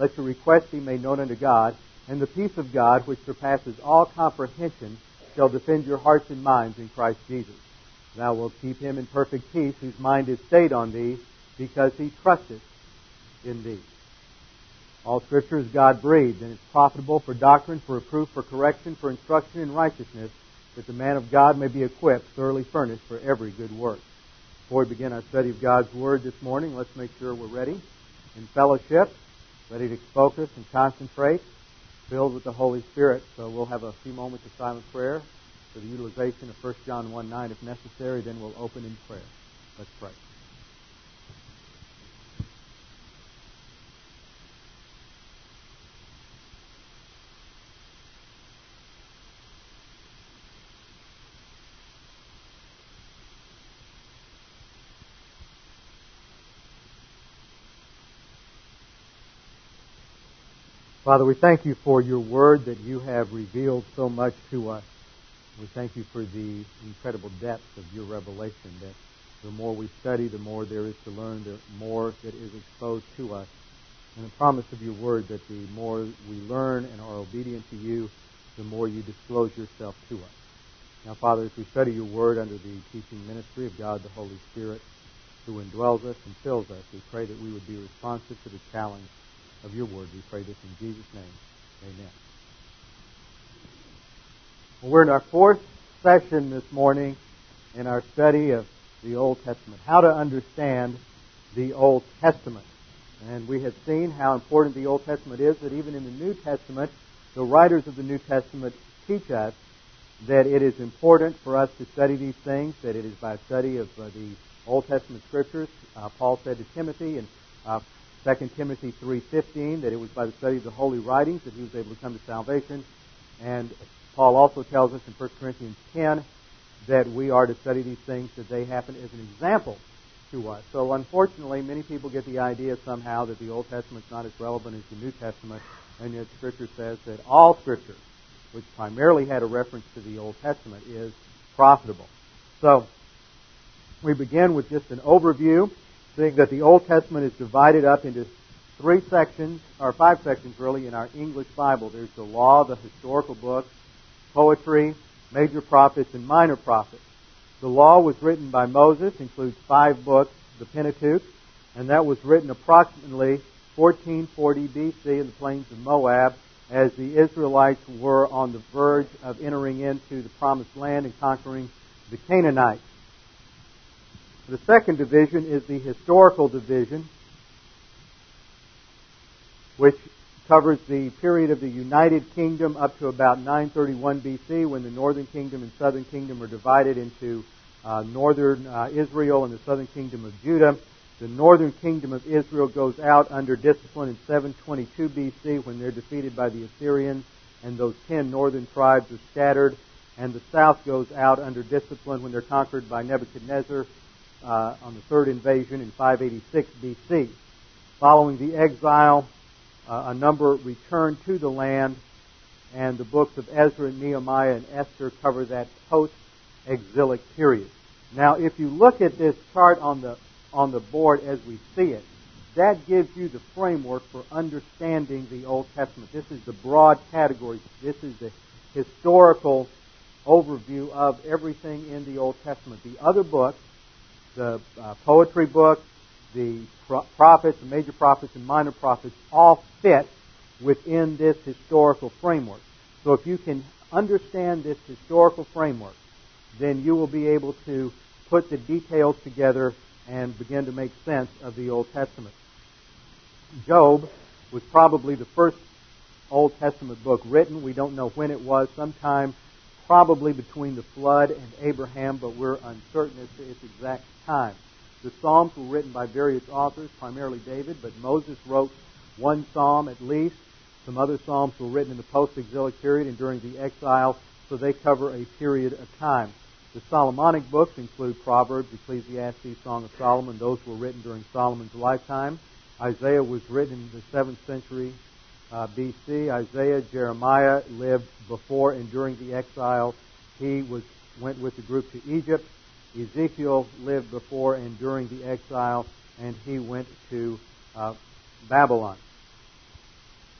let your requests be made known unto God, and the peace of God, which surpasses all comprehension, shall defend your hearts and minds in Christ Jesus. Thou wilt keep him in perfect peace, whose mind is stayed on thee, because he trusteth in thee. All Scripture is God breathed, and is profitable for doctrine, for reproof, for correction, for instruction in righteousness, that the man of God may be equipped, thoroughly furnished for every good work. Before we begin our study of God's Word this morning, let's make sure we're ready in fellowship, ready to focus and concentrate, filled with the Holy Spirit. So we'll have a few moments of silent prayer for the utilization of 1 John 1 9 if necessary, then we'll open in prayer. Let's pray. Father, we thank you for your word that you have revealed so much to us. We thank you for the incredible depth of your revelation that the more we study, the more there is to learn, the more that is exposed to us. And the promise of your word that the more we learn and are obedient to you, the more you disclose yourself to us. Now, Father, as we study your word under the teaching ministry of God the Holy Spirit, who indwells us and fills us, we pray that we would be responsive to the challenge of your word. We pray this in Jesus' name. Amen. Well, we're in our fourth session this morning in our study of the Old Testament. How to understand the Old Testament. And we have seen how important the Old Testament is, that even in the New Testament, the writers of the New Testament teach us that it is important for us to study these things, that it is by study of uh, the Old Testament scriptures. Uh, Paul said to Timothy in uh, 2 Timothy 3.15 that it was by the study of the holy writings that he was able to come to salvation. And Paul also tells us in 1 Corinthians 10 that we are to study these things that they happen as an example to us. So unfortunately, many people get the idea somehow that the Old Testament is not as relevant as the New Testament, and yet Scripture says that all Scripture, which primarily had a reference to the Old Testament, is profitable. So we begin with just an overview seeing that the Old Testament is divided up into three sections, or five sections really, in our English Bible. There's the law, the historical books, poetry, major prophets, and minor prophets. The law was written by Moses, includes five books, the Pentateuch, and that was written approximately 1440 BC in the plains of Moab as the Israelites were on the verge of entering into the promised land and conquering the Canaanites. The second division is the historical division, which covers the period of the United Kingdom up to about 931 BC when the northern kingdom and southern kingdom are divided into uh, northern uh, Israel and the southern kingdom of Judah. The northern kingdom of Israel goes out under discipline in 722 BC when they're defeated by the Assyrians and those ten northern tribes are scattered. And the south goes out under discipline when they're conquered by Nebuchadnezzar uh, on the third invasion in 586 BC. Following the exile, uh, a number returned to the land, and the books of Ezra, Nehemiah, and Esther cover that post-exilic period. Now, if you look at this chart on the on the board as we see it, that gives you the framework for understanding the Old Testament. This is the broad categories. This is the historical overview of everything in the Old Testament. The other books the uh, poetry books, the pro- prophets, the major prophets and minor prophets all fit within this historical framework. So if you can understand this historical framework, then you will be able to put the details together and begin to make sense of the Old Testament. Job was probably the first Old Testament book written. We don't know when it was, sometime probably between the flood and Abraham, but we're uncertain as to its exact time. The Psalms were written by various authors, primarily David, but Moses wrote one psalm at least. Some other psalms were written in the post-exilic period and during the exile, so they cover a period of time. The Solomonic books include Proverbs, Ecclesiastes, Song of Solomon. Those were written during Solomon's lifetime. Isaiah was written in the 7th century uh, BC. Isaiah, Jeremiah lived before and during the exile. He was went with the group to Egypt. Ezekiel lived before and during the exile, and he went to uh, Babylon.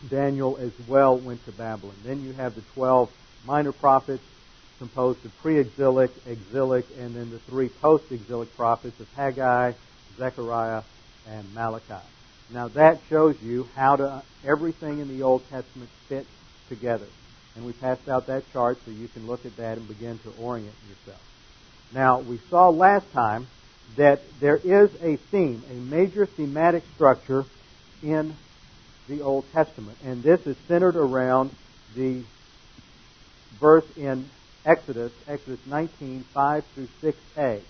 Daniel as well went to Babylon. Then you have the 12 minor prophets composed of pre-exilic, exilic, and then the three post-exilic prophets of Haggai, Zechariah, and Malachi. Now that shows you how to everything in the Old Testament fits together. And we passed out that chart so you can look at that and begin to orient yourself. Now, we saw last time that there is a theme, a major thematic structure in the Old Testament. And this is centered around the verse in Exodus, Exodus 19, 5 through 6a.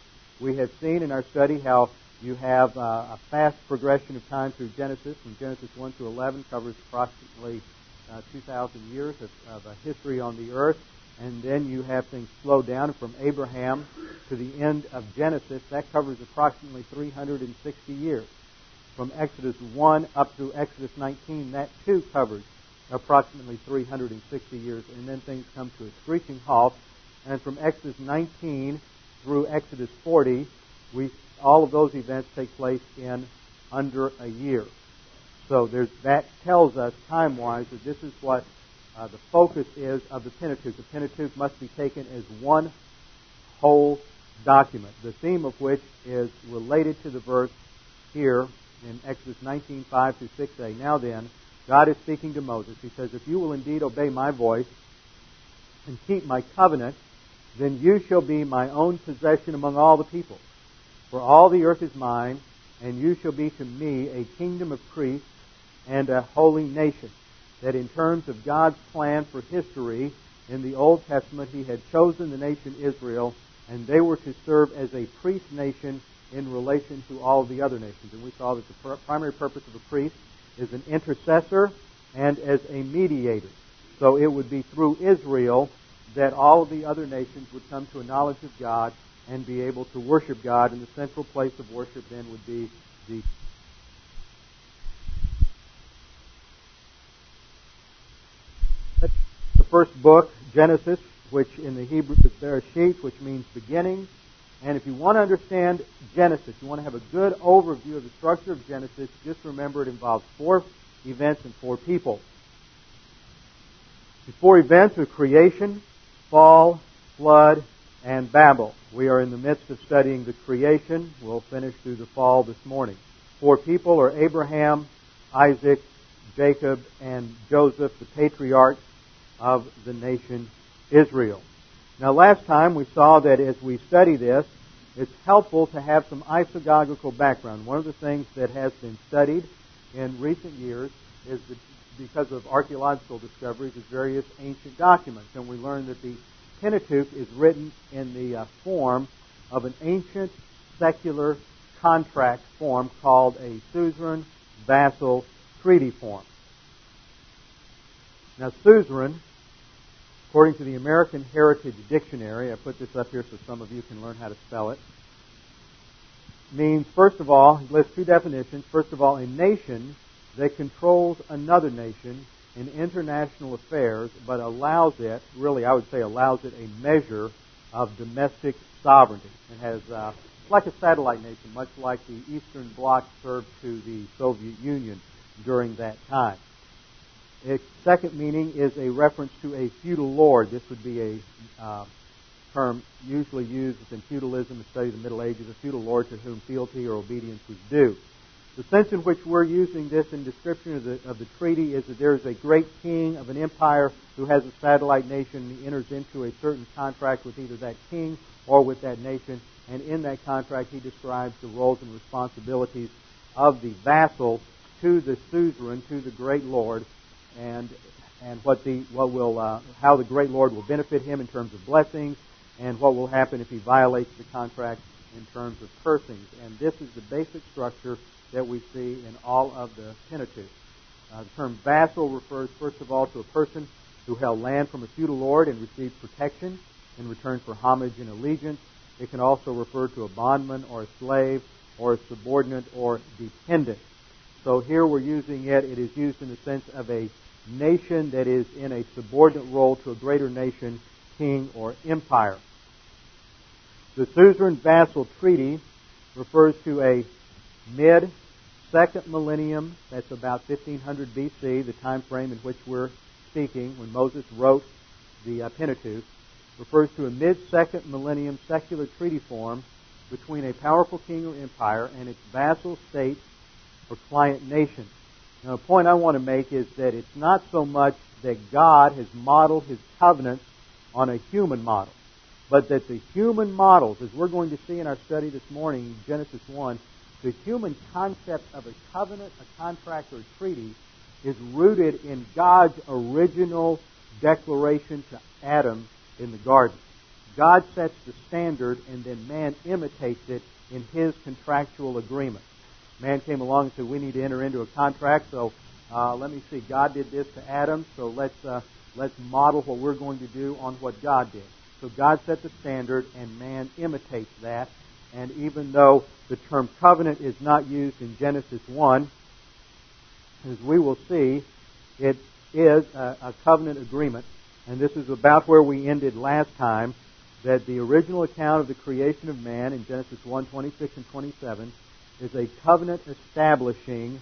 We have seen in our study how you have uh, a fast progression of time through Genesis. From Genesis 1 to 11 covers approximately uh, 2,000 years of, of a history on the earth. And then you have things slow down from Abraham to the end of Genesis. That covers approximately 360 years. From Exodus 1 up through Exodus 19, that too covers approximately 360 years. And then things come to a screeching halt. And from Exodus 19 through Exodus 40, we all of those events take place in under a year. So that tells us time-wise that this is what uh, the focus is of the Pentateuch. The Pentateuch must be taken as one whole document, the theme of which is related to the verse here in Exodus 19:5 through 6a. Now then, God is speaking to Moses. He says, "If you will indeed obey my voice and keep my covenant, then you shall be my own possession among all the people." For all the earth is mine, and you shall be to me a kingdom of priests and a holy nation. That in terms of God's plan for history in the Old Testament, He had chosen the nation Israel, and they were to serve as a priest nation in relation to all of the other nations. And we saw that the primary purpose of a priest is an intercessor and as a mediator. So it would be through Israel that all of the other nations would come to a knowledge of God and be able to worship God. And the central place of worship then would be the the first book, Genesis, which in the Hebrew is Bereshit, which means beginning. And if you want to understand Genesis, you want to have a good overview of the structure of Genesis, just remember it involves four events and four people. The four events are creation, fall, flood, and Babel. We are in the midst of studying the creation. We'll finish through the fall this morning. Four people are Abraham, Isaac, Jacob, and Joseph, the patriarchs of the nation Israel. Now, last time we saw that as we study this, it's helpful to have some isagogical background. One of the things that has been studied in recent years is that because of archaeological discoveries is various ancient documents, and we learned that the Pentateuch is written in the uh, form of an ancient secular contract form called a suzerain vassal treaty form. Now, suzerain, according to the American Heritage Dictionary, I put this up here so some of you can learn how to spell it, means, first of all, it lists two definitions. First of all, a nation that controls another nation in international affairs, but allows it, really I would say allows it a measure of domestic sovereignty. It has, uh, like a satellite nation, much like the Eastern Bloc served to the Soviet Union during that time. Its second meaning is a reference to a feudal lord. This would be a uh, term usually used within feudalism to study the Middle Ages, a feudal lord to whom fealty or obedience was due. The sense in which we're using this in description of the, of the treaty is that there is a great king of an empire who has a satellite nation. He enters into a certain contract with either that king or with that nation, and in that contract he describes the roles and responsibilities of the vassal to the suzerain, to the great lord, and and what the what will uh, how the great lord will benefit him in terms of blessings, and what will happen if he violates the contract in terms of cursings. And this is the basic structure that we see in all of the Pentateuch. Uh, the term vassal refers, first of all, to a person who held land from a feudal lord and received protection in return for homage and allegiance. It can also refer to a bondman or a slave or a subordinate or dependent. So here we're using it. It is used in the sense of a nation that is in a subordinate role to a greater nation, king, or empire. The suzerain vassal treaty refers to a mid second millennium, that's about 1500 BC, the time frame in which we're speaking, when Moses wrote the uh, Pentateuch, refers to a mid second millennium secular treaty form between a powerful king or empire and its vassal states or client nations. Now, the point I want to make is that it's not so much that God has modeled his covenants on a human model, but that the human models, as we're going to see in our study this morning, Genesis 1, the human concept of a covenant, a contract, or a treaty is rooted in God's original declaration to Adam in the garden. God sets the standard and then man imitates it in his contractual agreement. Man came along and said, we need to enter into a contract, so uh, let me see. God did this to Adam, so let's, uh, let's model what we're going to do on what God did. So God set the standard and man imitates that. And even though the term covenant is not used in Genesis 1, as we will see, it is a, a covenant agreement. And this is about where we ended last time, that the original account of the creation of man in Genesis 1, 26 and 27 is a covenant establishing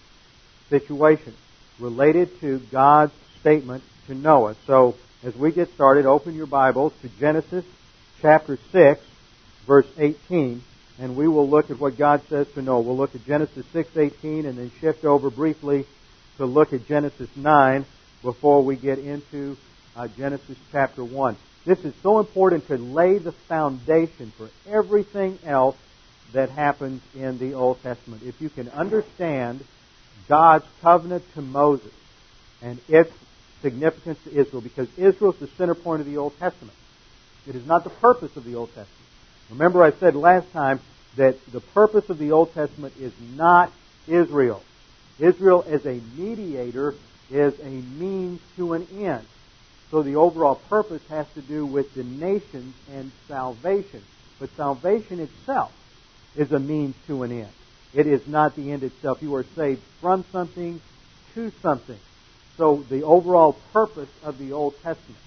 situation related to God's statement to Noah. So, as we get started, open your Bibles to Genesis chapter 6, verse 18 and we will look at what God says to Noah. We'll look at Genesis 6:18 and then shift over briefly to look at Genesis 9 before we get into uh, Genesis chapter 1. This is so important to lay the foundation for everything else that happens in the Old Testament. If you can understand God's covenant to Moses and its significance to Israel, because Israel is the center point of the Old Testament. It is not the purpose of the Old Testament. Remember, I said last time that the purpose of the Old Testament is not Israel. Israel as a mediator is a means to an end. So the overall purpose has to do with the nations and salvation. But salvation itself is a means to an end. It is not the end itself. You are saved from something to something. So the overall purpose of the Old Testament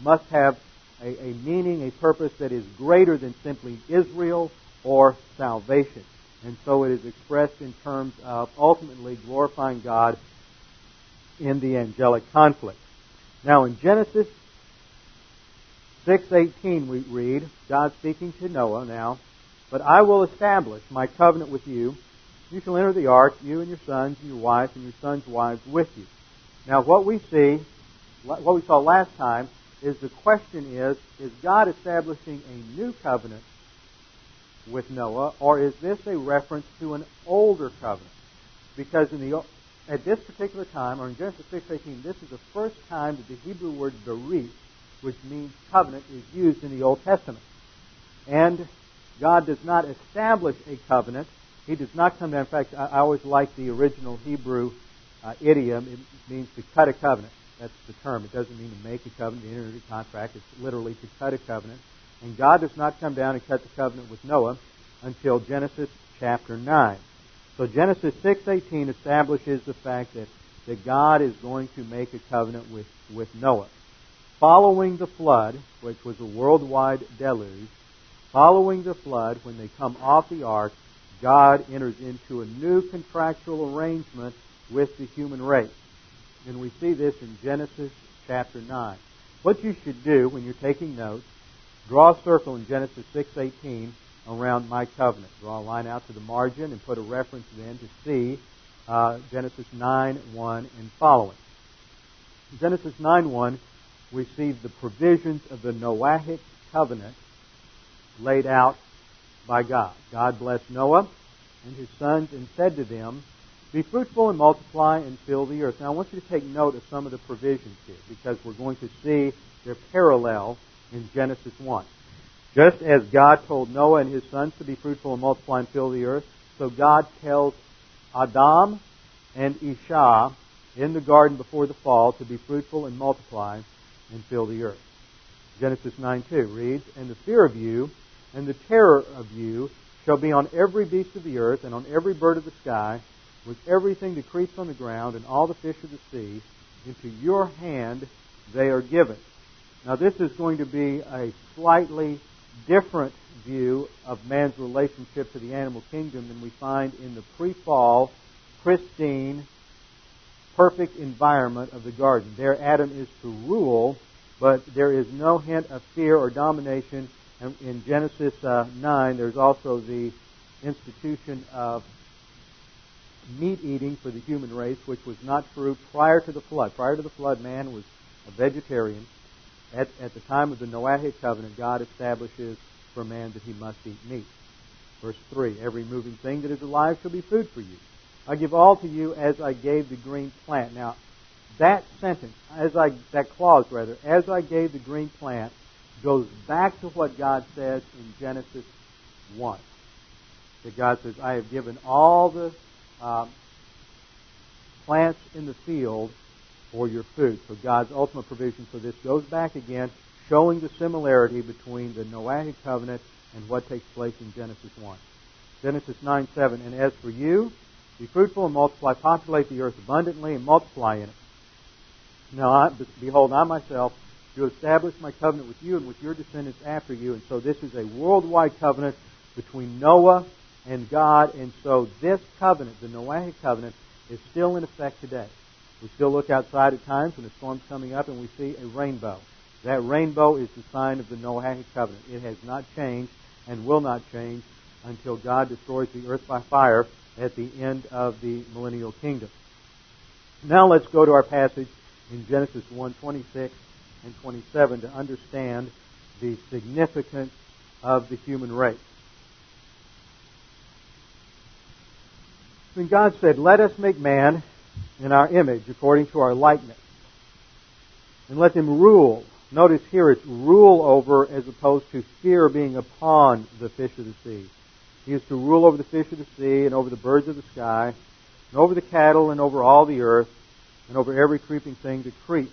must have a, a meaning, a purpose that is greater than simply Israel or salvation. And so it is expressed in terms of ultimately glorifying God in the angelic conflict. Now in Genesis 6:18 we read God speaking to Noah now, but I will establish my covenant with you. You shall enter the ark, you and your sons and your wife, and your sons' wives with you. Now what we see, what we saw last time is the question is, is God establishing a new covenant with Noah, or is this a reference to an older covenant? Because in the at this particular time, or in Genesis 6:18, this is the first time that the Hebrew word berit, which means covenant, is used in the Old Testament. And God does not establish a covenant. He does not come down. In fact, I always like the original Hebrew uh, idiom. It means to cut a covenant. That's the term. It doesn't mean to make a covenant, to enter a contract. It's literally to cut a covenant. And God does not come down and cut the covenant with Noah until Genesis chapter 9. So Genesis 6:18 establishes the fact that, that God is going to make a covenant with, with Noah. Following the flood, which was a worldwide deluge, following the flood, when they come off the ark, God enters into a new contractual arrangement with the human race. And we see this in Genesis chapter 9. What you should do when you're taking notes, draw a circle in Genesis 6:18 around my covenant. Draw a line out to the margin and put a reference then to see uh, Genesis 9 1 and following. In Genesis 9 1, we see the provisions of the Noahic covenant laid out by God. God blessed Noah and his sons and said to them, Be fruitful and multiply and fill the earth. Now I want you to take note of some of the provisions here because we're going to see their parallel in Genesis 1. Just as God told Noah and his sons to be fruitful and multiply and fill the earth, so God tells Adam and Isha in the garden before the fall to be fruitful and multiply and fill the earth. Genesis 9 2 reads, And the fear of you and the terror of you shall be on every beast of the earth and on every bird of the sky, with everything that creeps on the ground and all the fish of the sea. Into your hand they are given. Now, this is going to be a slightly different view of man's relationship to the animal kingdom than we find in the pre fall, pristine, perfect environment of the garden. There, Adam is to rule, but there is no hint of fear or domination. In Genesis uh, 9, there's also the institution of meat eating for the human race, which was not true prior to the flood. Prior to the flood, man was a vegetarian. At, at the time of the Noahic covenant, God establishes for man that he must eat meat. Verse 3 Every moving thing that is alive shall be food for you. I give all to you as I gave the green plant. Now, that sentence, as I, that clause rather, as I gave the green plant, goes back to what God says in Genesis 1. That God says, I have given all the um, plants in the field for your food. So God's ultimate provision for this goes back again, showing the similarity between the Noahic covenant and what takes place in Genesis 1. Genesis 9 7. And as for you, be fruitful and multiply, populate the earth abundantly and multiply in it. Now, I, behold, I myself do establish my covenant with you and with your descendants after you. And so this is a worldwide covenant between Noah and God. And so this covenant, the Noahic covenant, is still in effect today. We still look outside at times when a storm's coming up and we see a rainbow. That rainbow is the sign of the Noahic covenant. It has not changed and will not change until God destroys the earth by fire at the end of the millennial kingdom. Now let's go to our passage in Genesis 1, 26 and 27 to understand the significance of the human race. When God said, Let us make man in our image according to our likeness, and let them rule. Notice here it's rule over as opposed to fear being upon the fish of the sea. He is to rule over the fish of the sea and over the birds of the sky and over the cattle and over all the earth and over every creeping thing that creeps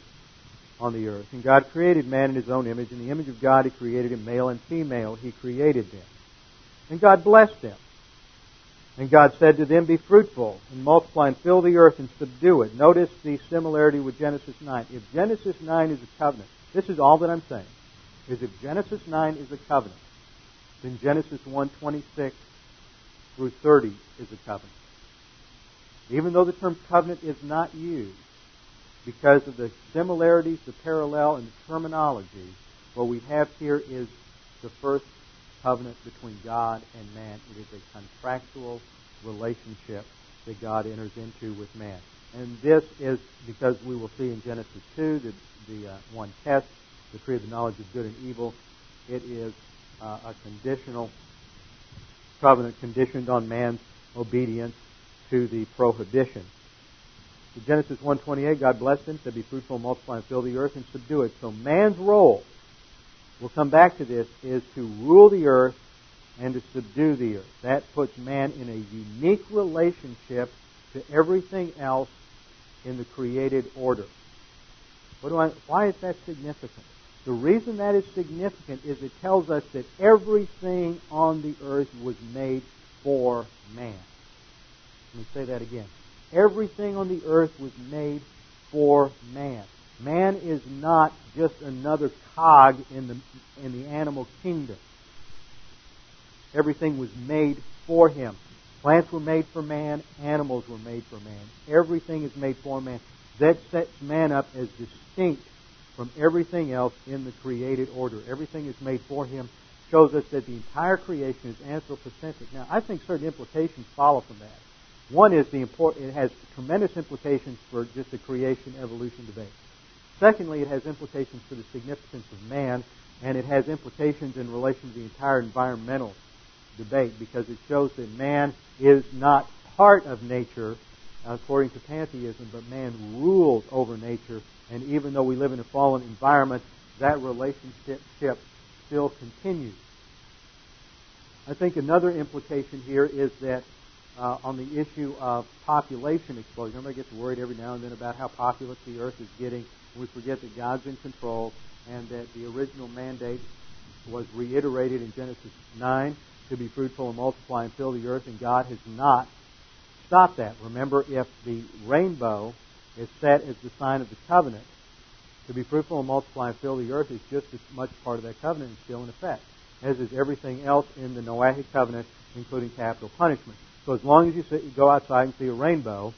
on the earth. And God created man in his own image. In the image of God, he created him, male and female. He created them. And God blessed them. And God said to them, Be fruitful and multiply and fill the earth and subdue it. Notice the similarity with Genesis 9. If Genesis 9 is a covenant, this is all that I'm saying, is if Genesis 9 is a covenant, then Genesis 1:26 through 30 is a covenant. Even though the term covenant is not used, because of the similarities, the parallel, and the terminology, what we have here is the first covenant between God and man. It is a contractual relationship that God enters into with man. And this is because we will see in Genesis 2 the, the uh, one test, the tree of the knowledge of good and evil. It is uh, a conditional covenant conditioned on man's obedience to the prohibition. In Genesis 1:28, God blessed him, said, "Be fruitful, multiply, and fill the earth, and subdue it." So man's role, we'll come back to this, is to rule the earth and to subdue the earth. That puts man in a unique relationship to everything else in the created order. I, why is that significant? The reason that is significant is it tells us that everything on the earth was made for man. Let me say that again. Everything on the earth was made for man. Man is not just another cog in the, in the animal kingdom. Everything was made for him. Plants were made for man. Animals were made for man. Everything is made for man. That sets man up as distinct from everything else in the created order. Everything is made for him shows us that the entire creation is anthropocentric. Now, I think certain implications follow from that. One is the import, it has tremendous implications for just the creation evolution debate. Secondly, it has implications for the significance of man, and it has implications in relation to the entire environmental debate because it shows that man is not part of nature according to pantheism, but man rules over nature. And even though we live in a fallen environment, that relationship still continues. I think another implication here is that uh, on the issue of population explosion, everybody gets worried every now and then about how populous the earth is getting. We forget that God's in control and that the original mandate was reiterated in Genesis 9 to be fruitful and multiply and fill the earth, and God has not stopped that. Remember, if the rainbow is set as the sign of the covenant, to be fruitful and multiply and fill the earth is just as much part of that covenant and still in effect, as is everything else in the Noahic covenant, including capital punishment. So as long as you, see, go outside and see a rainbow,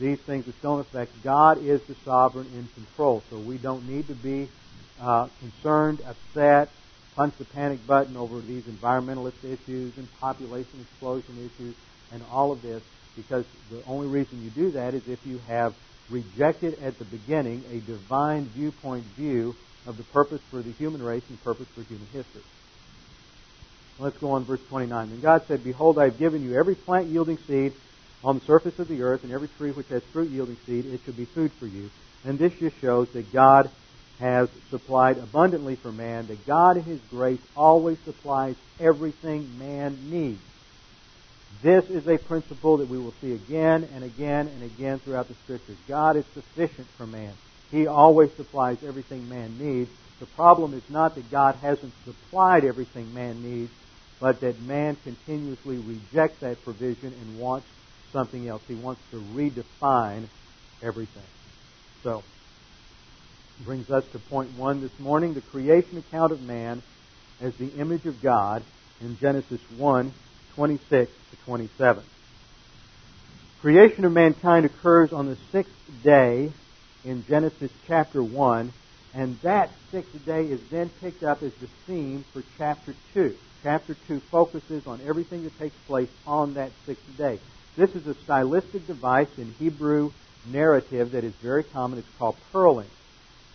these things are still in effect. God is the sovereign in control. So we don't need to be uh, concerned, upset, punch the panic button over these environmentalist issues and population explosion issues and all of this because the only reason you do that is if you have rejected at the beginning a divine viewpoint view of the purpose for the human race and purpose for human history. Let's go on verse 29. And God said, Behold, I have given you every plant yielding seed on the surface of the earth, and every tree which has fruit yielding seed, it shall be food for you. And this just shows that God has supplied abundantly for man, that God in His grace always supplies everything man needs. This is a principle that we will see again and again and again throughout the Scriptures. God is sufficient for man. He always supplies everything man needs. The problem is not that God hasn't supplied everything man needs, but that man continuously rejects that provision and wants something else. He wants to redefine everything. So, brings us to point one this morning the creation account of man as the image of God in Genesis 1 26 to 27. Creation of mankind occurs on the sixth day in Genesis chapter 1, and that sixth day is then picked up as the theme for chapter 2. Chapter 2 focuses on everything that takes place on that sixth day. This is a stylistic device in Hebrew narrative that is very common. It's called pearling.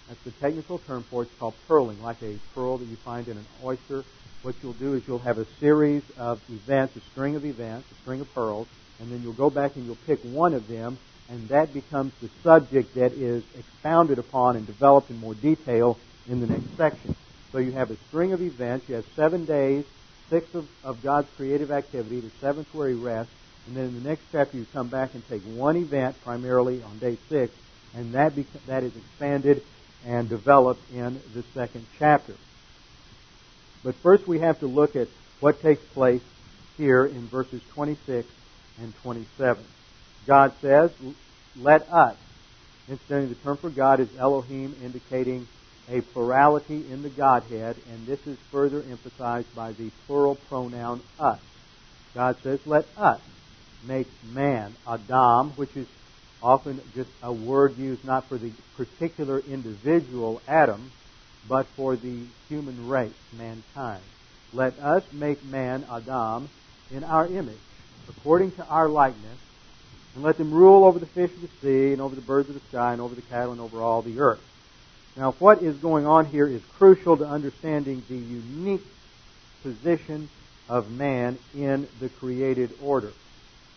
That's the technical term for it. It's called pearling, like a pearl that you find in an oyster. What you'll do is you'll have a series of events, a string of events, a string of pearls, and then you'll go back and you'll pick one of them, and that becomes the subject that is expounded upon and developed in more detail in the next section. So you have a string of events. You have seven days, six of, of God's creative activity, the seventh where He rests, and then in the next chapter you come back and take one event, primarily on day six, and that, beca- that is expanded and developed in the second chapter. But first we have to look at what takes place here in verses 26 and 27. God says, let us. Incidentally, the term for God is Elohim, indicating a plurality in the Godhead, and this is further emphasized by the plural pronoun us. God says, let us make man, Adam, which is often just a word used not for the particular individual Adam, but for the human race, mankind. Let us make man, Adam, in our image, according to our likeness, and let them rule over the fish of the sea, and over the birds of the sky, and over the cattle, and over all the earth. Now, what is going on here is crucial to understanding the unique position of man in the created order.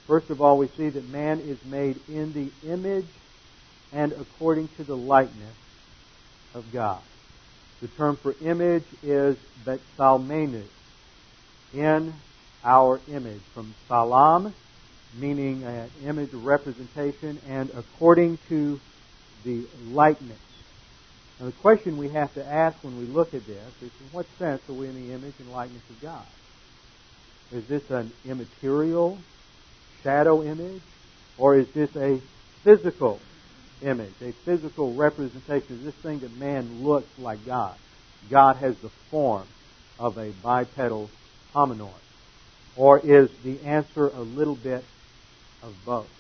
First of all, we see that man is made in the image and according to the likeness of God. The term for image is betsalmenu, in our image. From salam, meaning an image representation, and according to the likeness. Now the question we have to ask when we look at this is, in what sense are we in the image and likeness of God? Is this an immaterial shadow image? Or is this a physical image, a physical representation? Is this thing that man looks like God? God has the form of a bipedal hominoid. Or is the answer a little bit of both?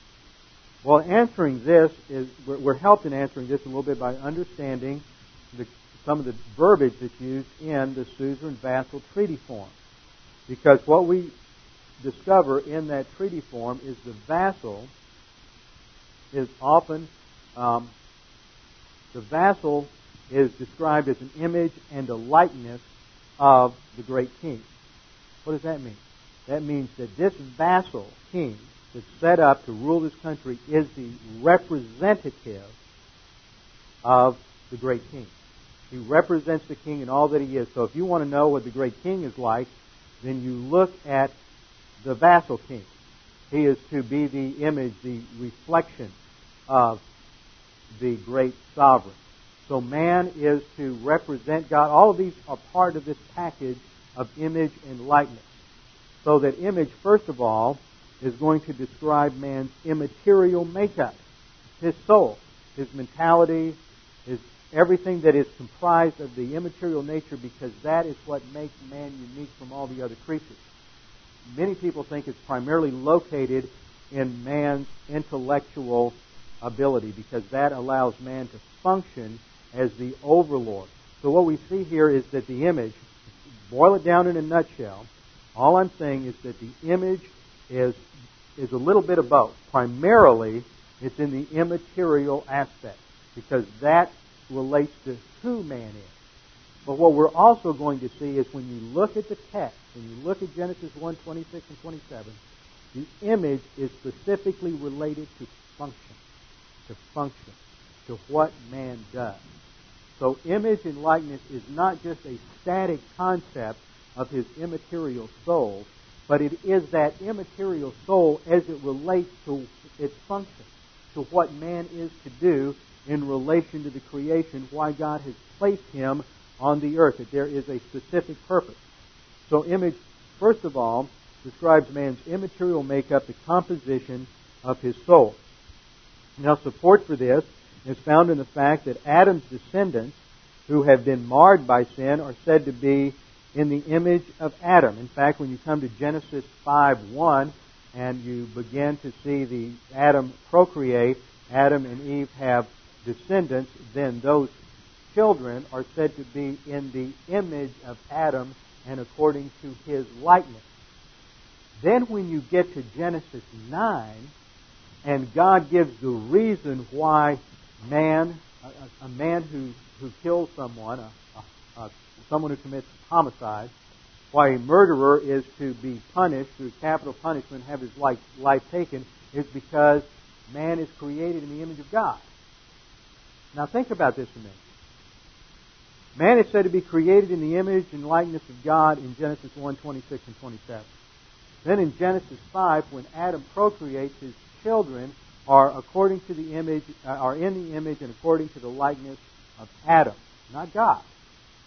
Well, answering this is, we're helped in answering this a little bit by understanding the some of the verbiage that's used in the suzerain vassal treaty form. Because what we discover in that treaty form is the vassal is often um, the vassal is described as an image and a likeness of the great king. What does that mean? That means that this vassal king that's set up to rule this country is the representative of the great king. He represents the king in all that he is. So if you want to know what the great king is like, then you look at the vassal king. He is to be the image, the reflection of the great sovereign. So man is to represent God. All of these are part of this package of image and likeness. So that image, first of all, is going to describe man's immaterial makeup, his soul, his mentality, his everything that is comprised of the immaterial nature because that is what makes man unique from all the other creatures. Many people think it's primarily located in man's intellectual ability because that allows man to function as the overlord. So what we see here is that the image, boil it down in a nutshell, all I'm saying is that the image is, is a little bit of both. Primarily, it's in the immaterial aspect because that relates to who man is. But what we're also going to see is when you look at the text, when you look at Genesis 1, 26 and 27, the image is specifically related to function, to function, to what man does. So image and likeness is not just a static concept of his immaterial soul, but it is that immaterial soul as it relates to its function, to what man is to do in relation to the creation, why God has placed him on the earth, that there is a specific purpose. So image, first of all, describes man's immaterial makeup, the composition of his soul. Now support for this is found in the fact that Adam's descendants, who have been marred by sin, are said to be in the image of Adam. In fact, when you come to Genesis 5:1 and you begin to see the Adam procreate, Adam and Eve have descendants, then those children are said to be in the image of Adam and according to his likeness. Then when you get to Genesis 9, and God gives the reason why man, a, a man who, who kills someone, a, a, someone who commits homicide, why a murderer is to be punished through capital punishment, have his life, life taken, is because man is created in the image of God. Now think about this a minute. Man is said to be created in the image and likeness of God in Genesis 1, 26 and 27. Then in Genesis 5, when Adam procreates, his children are according to the image, uh, are in the image and according to the likeness of Adam, not God.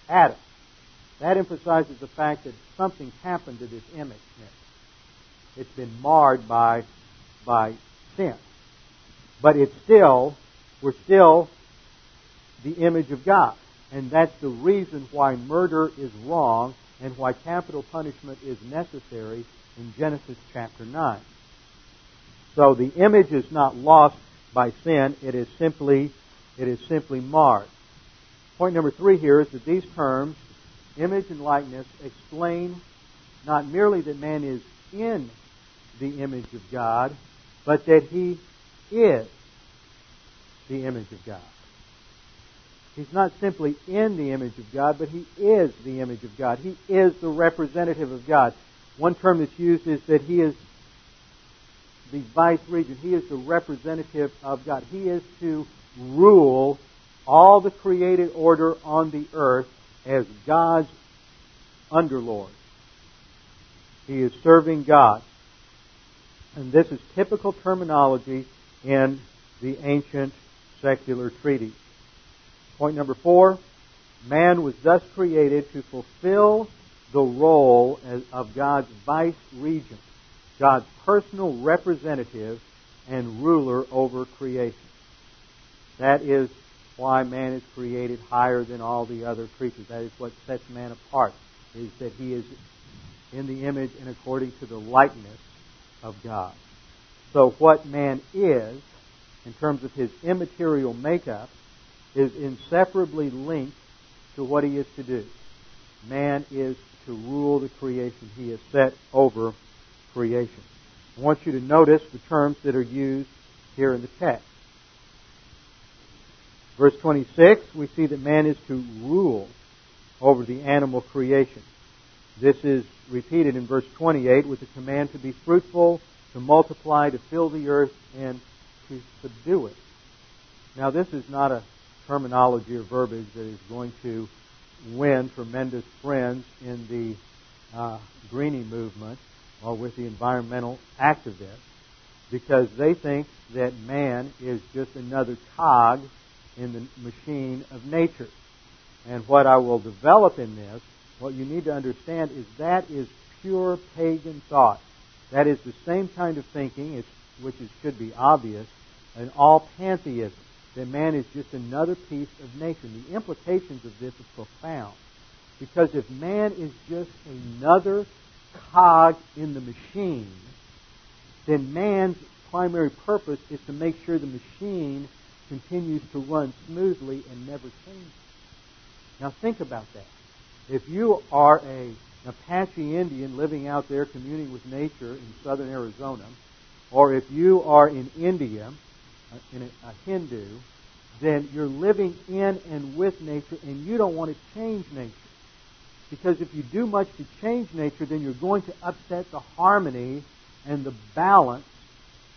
Adam. That emphasizes the fact that something happened to this image. It's been marred by, by sin. But it's still, we're still the image of God. And that's the reason why murder is wrong and why capital punishment is necessary in Genesis chapter 9. So the image is not lost by sin, it is simply it is simply marred. Point number three here is that these terms, image and likeness, explain not merely that man is in the image of God, but that he is the image of God. He's not simply in the image of God, but he is the image of God. He is the representative of God. One term that's used is that he is the vice regent. He is the representative of God. He is to rule all the created order on the earth as God's underlord. He is serving God. And this is typical terminology in the ancient secular treaties. Point number four, man was thus created to fulfill the role of God's vice regent, God's personal representative and ruler over creation. That is why man is created higher than all the other creatures. That is what sets man apart, is that he is in the image and according to the likeness of God. So what man is, in terms of his immaterial makeup, is inseparably linked to what he is to do. Man is to rule the creation. He is set over creation. I want you to notice the terms that are used here in the text. Verse 26, we see that man is to rule over the animal creation. This is repeated in verse 28 with the command to be fruitful, to multiply, to fill the earth, and to subdue it. Now, this is not a terminology or verbiage that is going to win tremendous friends in the uh, greening movement or with the environmental activists because they think that man is just another cog in the machine of nature. And what I will develop in this, what you need to understand is that is pure pagan thought. That is the same kind of thinking, which is, should be obvious, in all pantheism, that man is just another piece of nature. And the implications of this are profound. Because if man is just another cog in the machine, then man's primary purpose is to make sure the machine continues to run smoothly and never changes. Now think about that. If you are a, an Apache Indian living out there communing with nature in southern Arizona, or if you are in India, in a, a Hindu, then you're living in and with nature and you don't want to change nature. Because if you do much to change nature, then you're going to upset the harmony and the balance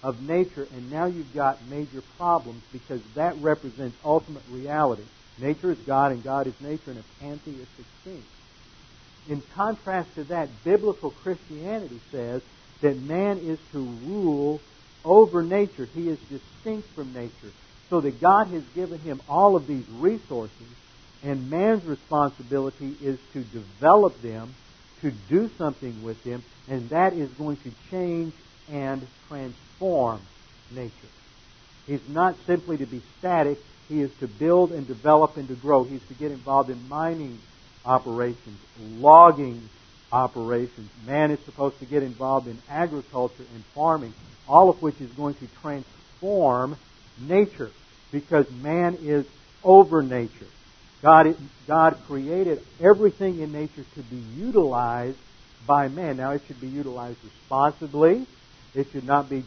of nature, and now you've got major problems because that represents ultimate reality. Nature is God, and God is nature in a pantheistic sense. In contrast to that, biblical Christianity says that man is to rule over nature. He is distinct from nature. So that God has given him all of these resources, and man's responsibility is to develop them, to do something with them, and that is going to change and transform nature. He's not simply to be static, he is to build and develop and to grow. He's to get involved in mining operations, logging operations. Man is supposed to get involved in agriculture and farming, all of which is going to transform nature because man is over nature. God, God created everything in nature to be utilized by man. Now, it should be utilized responsibly. It should not be,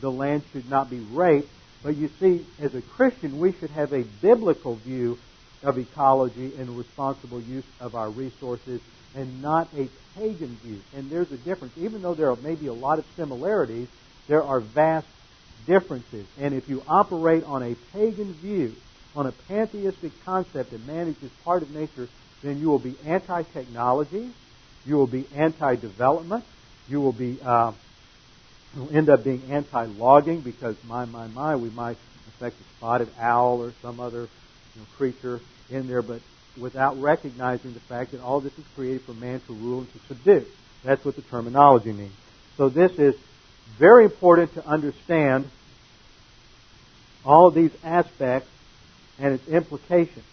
the land should not be raped. But you see, as a Christian, we should have a biblical view of ecology and responsible use of our resources and not a pagan view. And there's a difference. Even though there are maybe a lot of similarities, there are vast differences. And if you operate on a pagan view, on a pantheistic concept that man is just part of nature, then you will be anti-technology, you will be anti-development, you will be uh, will end up being anti-logging because my my my we might affect a spotted owl or some other you know, creature in there, but without recognizing the fact that all this is created for man to rule and to subdue. That's what the terminology means. So this is very important to understand all of these aspects and its implications.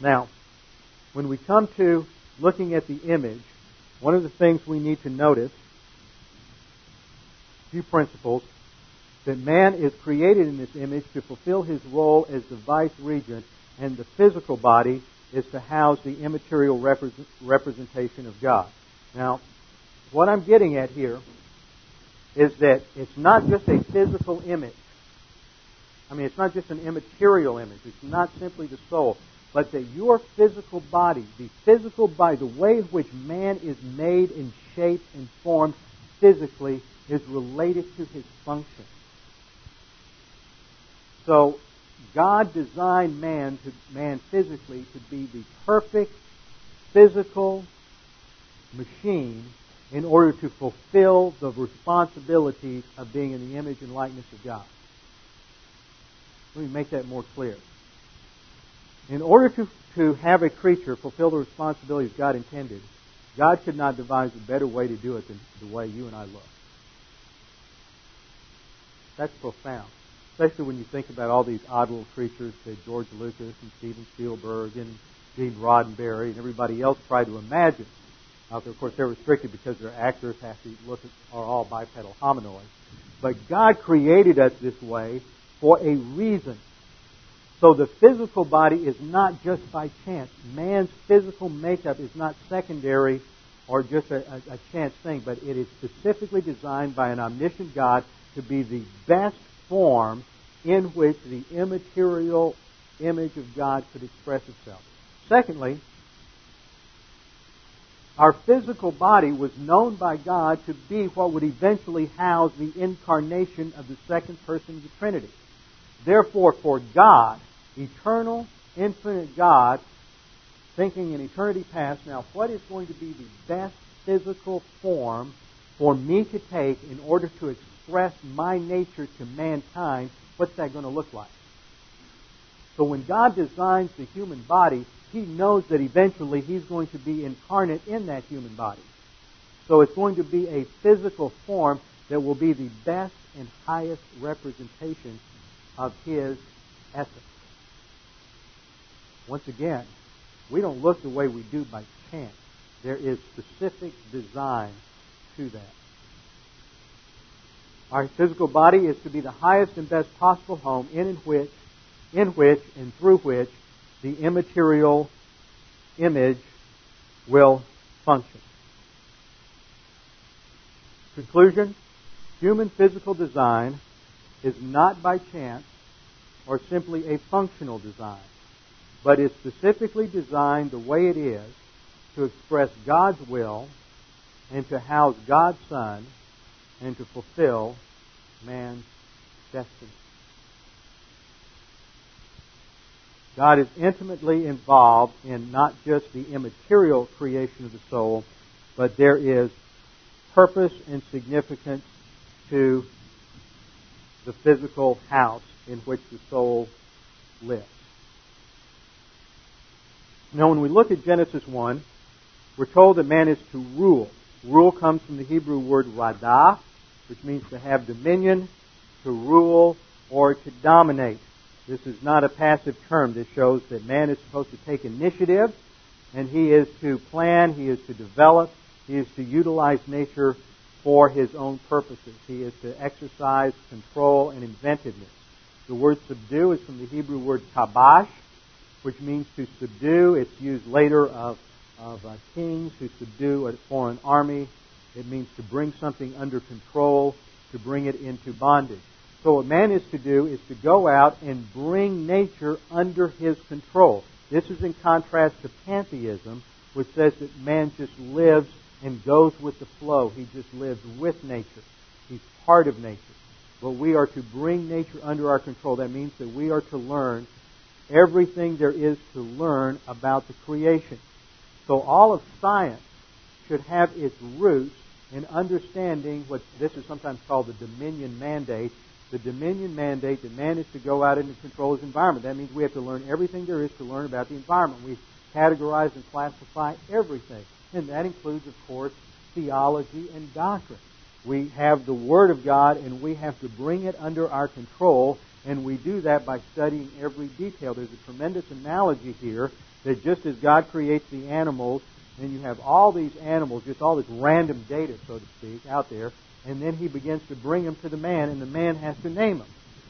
Now, when we come to looking at the image, one of the things we need to notice, few principles, that man is created in this image to fulfill his role as the vice regent, and the physical body is to house the immaterial representation of God. Now, what I'm getting at here is that it's not just a physical image. I mean, it's not just an immaterial image. It's not simply the soul. But that your physical body, the physical body, the way in which man is made and shaped and formed physically is related to his function. So, God designed man to man physically to be the perfect physical machine in order to fulfill the responsibilities of being in the image and likeness of God. Let me make that more clear. In order to, to have a creature fulfill the responsibilities God intended, God could not devise a better way to do it than the way you and I look. That's profound. Especially when you think about all these odd little creatures that George Lucas and Steven Spielberg and Gene Roddenberry and everybody else tried to imagine. Uh, of course, they're restricted because their actors have to look at, are all bipedal hominoids. But God created us this way for a reason. So the physical body is not just by chance. Man's physical makeup is not secondary or just a, a, a chance thing, but it is specifically designed by an omniscient God to be the best form in which the immaterial image of God could express itself. Secondly, our physical body was known by God to be what would eventually house the incarnation of the second person of the Trinity. Therefore, for God, eternal, infinite God, thinking in eternity past, now what is going to be the best physical form for me to take in order to express my nature to mankind? What's that going to look like? So when God designs the human body, He knows that eventually He's going to be incarnate in that human body. So it's going to be a physical form that will be the best and highest representation of His essence. Once again, we don't look the way we do by chance. There is specific design to that. Our physical body is to be the highest and best possible home in which in which and through which the immaterial image will function. Conclusion Human physical design is not by chance or simply a functional design, but is specifically designed the way it is to express God's will and to house God's Son and to fulfill man's destiny. God is intimately involved in not just the immaterial creation of the soul, but there is purpose and significance to the physical house in which the soul lives. Now, when we look at Genesis 1, we're told that man is to rule. Rule comes from the Hebrew word radah, which means to have dominion, to rule, or to dominate. This is not a passive term. This shows that man is supposed to take initiative and he is to plan, he is to develop, he is to utilize nature for his own purposes. He is to exercise control and inventiveness. The word subdue is from the Hebrew word kabash, which means to subdue. It's used later of, of uh, kings who subdue a foreign army. It means to bring something under control, to bring it into bondage. So what man is to do is to go out and bring nature under his control. This is in contrast to pantheism, which says that man just lives and goes with the flow. He just lives with nature. He's part of nature. But we are to bring nature under our control. That means that we are to learn everything there is to learn about the creation. So all of science should have its roots in understanding what this is sometimes called the dominion mandate the dominion mandate that man is to go out and control his environment. That means we have to learn everything there is to learn about the environment. We categorize and classify everything. And that includes, of course, theology and doctrine. We have the Word of God and we have to bring it under our control, and we do that by studying every detail. There's a tremendous analogy here that just as God creates the animals, and you have all these animals, just all this random data, so to speak, out there, and then he begins to bring them to the man, and the man has to name them.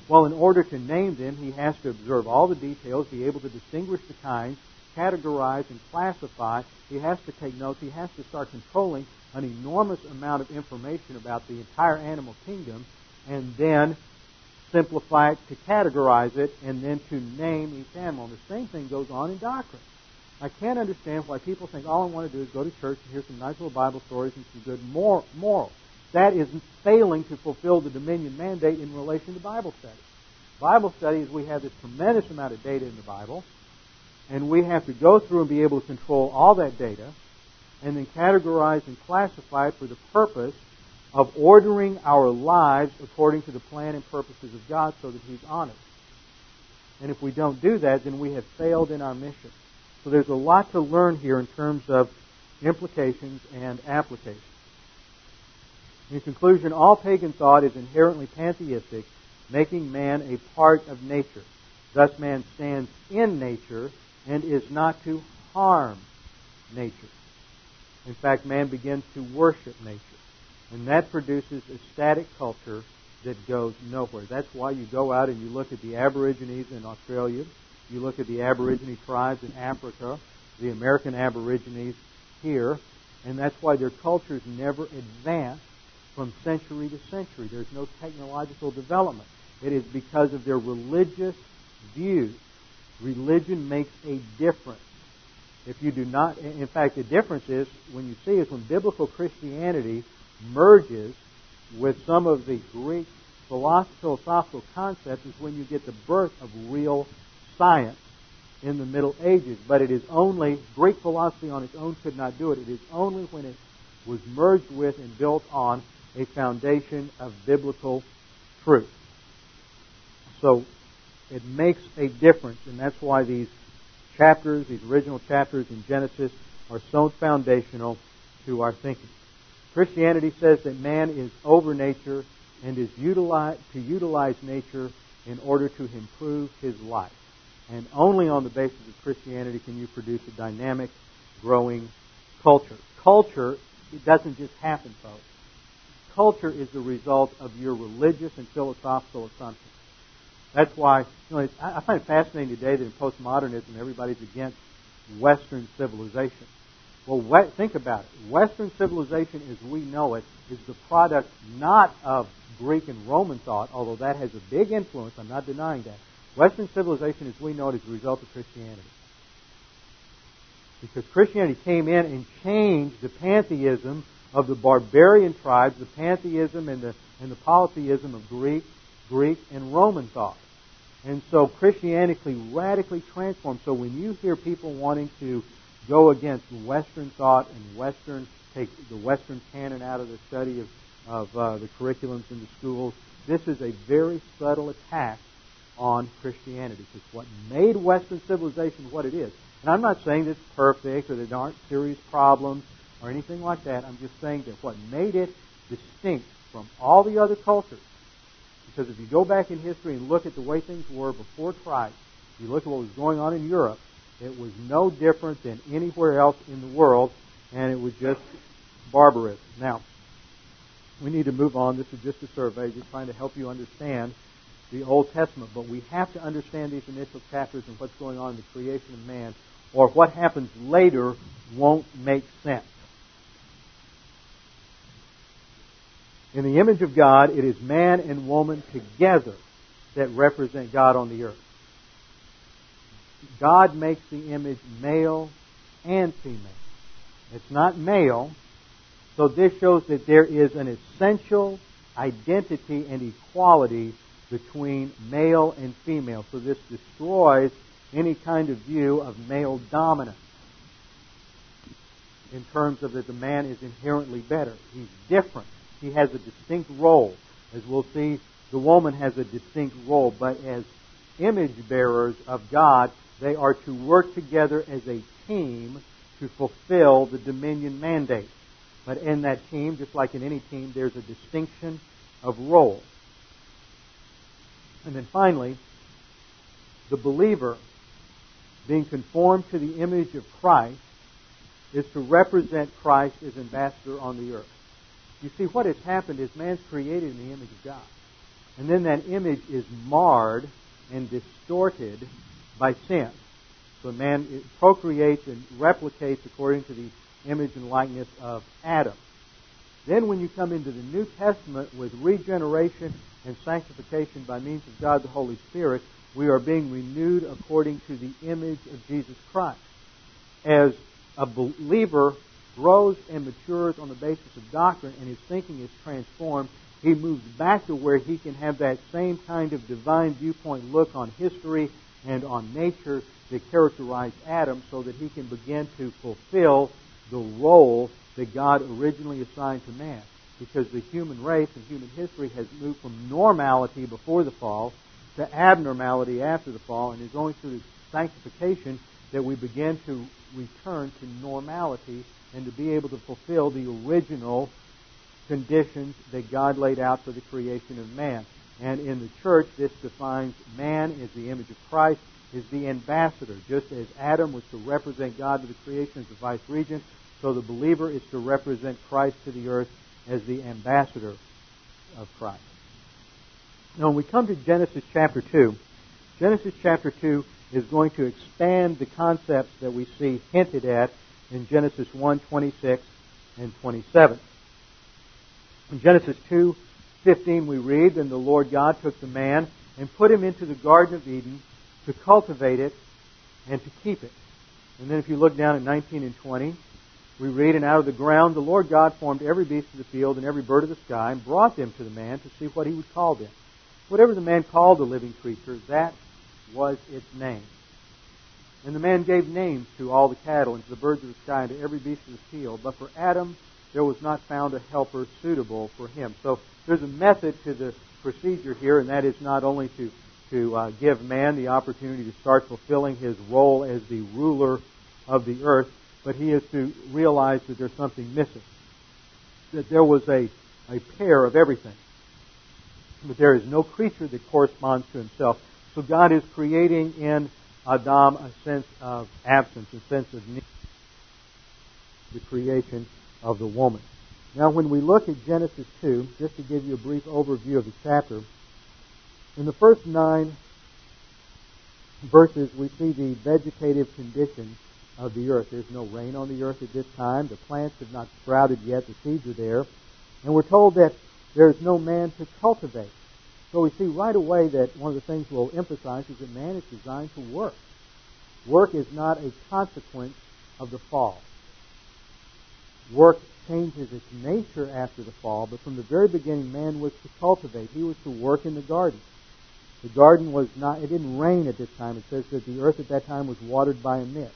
Well, in order to name them, he has to observe all the details, be able to distinguish the kinds, categorize and classify. He has to take notes. He has to start controlling an enormous amount of information about the entire animal kingdom, and then simplify it to categorize it, and then to name each animal. And the same thing goes on in doctrine. I can't understand why people think all I want to do is go to church and hear some nice little Bible stories and some good morals. That is failing to fulfill the dominion mandate in relation to Bible study. Bible study is we have this tremendous amount of data in the Bible, and we have to go through and be able to control all that data, and then categorize and classify it for the purpose of ordering our lives according to the plan and purposes of God so that He's honest. And if we don't do that, then we have failed in our mission. So there's a lot to learn here in terms of implications and applications. In conclusion, all pagan thought is inherently pantheistic, making man a part of nature. Thus, man stands in nature and is not to harm nature. In fact, man begins to worship nature. And that produces a static culture that goes nowhere. That's why you go out and you look at the Aborigines in Australia, you look at the Aborigine tribes in Africa, the American Aborigines here, and that's why their cultures never advance from century to century. There's no technological development. It is because of their religious views. Religion makes a difference. If you do not, in fact, the difference is when you see is when biblical Christianity merges with some of the Greek philosophical concepts is when you get the birth of real science in the Middle Ages. But it is only, Greek philosophy on its own could not do it. It is only when it was merged with and built on a foundation of biblical truth. So it makes a difference, and that's why these chapters, these original chapters in Genesis, are so foundational to our thinking. Christianity says that man is over nature and is utilize, to utilize nature in order to improve his life. And only on the basis of Christianity can you produce a dynamic, growing culture. Culture, it doesn't just happen, folks. Culture is the result of your religious and philosophical assumptions. That's why, you know, I find it fascinating today that in postmodernism everybody's against Western civilization. Well, think about it. Western civilization as we know it is the product not of Greek and Roman thought, although that has a big influence. I'm not denying that. Western civilization as we know it is the result of Christianity. Because Christianity came in and changed the pantheism of the barbarian tribes, the pantheism and the, and the polytheism of Greek, Greek and Roman thought. And so Christianity radically transformed. So when you hear people wanting to go against Western thought and Western, take the Western canon out of the study of, of uh, the curriculums in the schools, this is a very subtle attack on Christianity. It's what made Western civilization what it is. And I'm not saying it's perfect or there aren't serious problems or anything like that. I'm just saying that what made it distinct from all the other cultures because if you go back in history and look at the way things were before Christ, you look at what was going on in Europe, it was no different than anywhere else in the world, and it was just barbarism. Now, we need to move on. This is just a survey, just trying to help you understand the Old Testament. But we have to understand these initial chapters and what's going on in the creation of man, or what happens later won't make sense. In the image of God, it is man and woman together that represent God on the earth. God makes the image male and female. It's not male, so this shows that there is an essential identity and equality between male and female. So this destroys any kind of view of male dominance in terms of that the man is inherently better. He's different he has a distinct role. As we'll see, the woman has a distinct role, but as image bearers of God, they are to work together as a team to fulfill the dominion mandate. But in that team, just like in any team, there's a distinction of role. And then finally, the believer being conformed to the image of Christ is to represent Christ as ambassador on the earth. You see, what has happened is man's created in the image of God. And then that image is marred and distorted by sin. So man procreates and replicates according to the image and likeness of Adam. Then when you come into the New Testament with regeneration and sanctification by means of God the Holy Spirit, we are being renewed according to the image of Jesus Christ. As a believer grows and matures on the basis of doctrine and his thinking is transformed, he moves back to where he can have that same kind of divine viewpoint look on history and on nature that characterized Adam so that he can begin to fulfill the role that God originally assigned to man. Because the human race and human history has moved from normality before the fall to abnormality after the fall, and is only through sanctification that we begin to return to normality and to be able to fulfill the original conditions that God laid out for the creation of man. And in the church, this defines man as the image of Christ, is the ambassador. Just as Adam was to represent God to the creation as the vice regent, so the believer is to represent Christ to the earth as the ambassador of Christ. Now, when we come to Genesis chapter 2, Genesis chapter 2 is going to expand the concepts that we see hinted at in Genesis 1, 26 and 27. In Genesis 2, 15 we read, Then the Lord God took the man and put him into the Garden of Eden to cultivate it and to keep it. And then if you look down at 19 and 20, we read, And out of the ground the Lord God formed every beast of the field and every bird of the sky and brought them to the man to see what he would call them. Whatever the man called the living creature, that was its name. And the man gave names to all the cattle and to the birds of the sky and to every beast of the field. But for Adam there was not found a helper suitable for him. So there's a method to the procedure here, and that is not only to to uh, give man the opportunity to start fulfilling his role as the ruler of the earth, but he is to realize that there's something missing. That there was a, a pair of everything. But there is no creature that corresponds to himself. So God is creating in Adam a sense of absence, a sense of need. The creation of the woman. Now, when we look at Genesis 2, just to give you a brief overview of the chapter, in the first nine verses, we see the vegetative condition of the earth. There's no rain on the earth at this time. The plants have not sprouted yet. The seeds are there. And we're told that there's no man to cultivate. So we see right away that one of the things we'll emphasize is that man is designed to work. Work is not a consequence of the fall. Work changes its nature after the fall, but from the very beginning, man was to cultivate. He was to work in the garden. The garden was not, it didn't rain at this time. It says that the earth at that time was watered by a mist.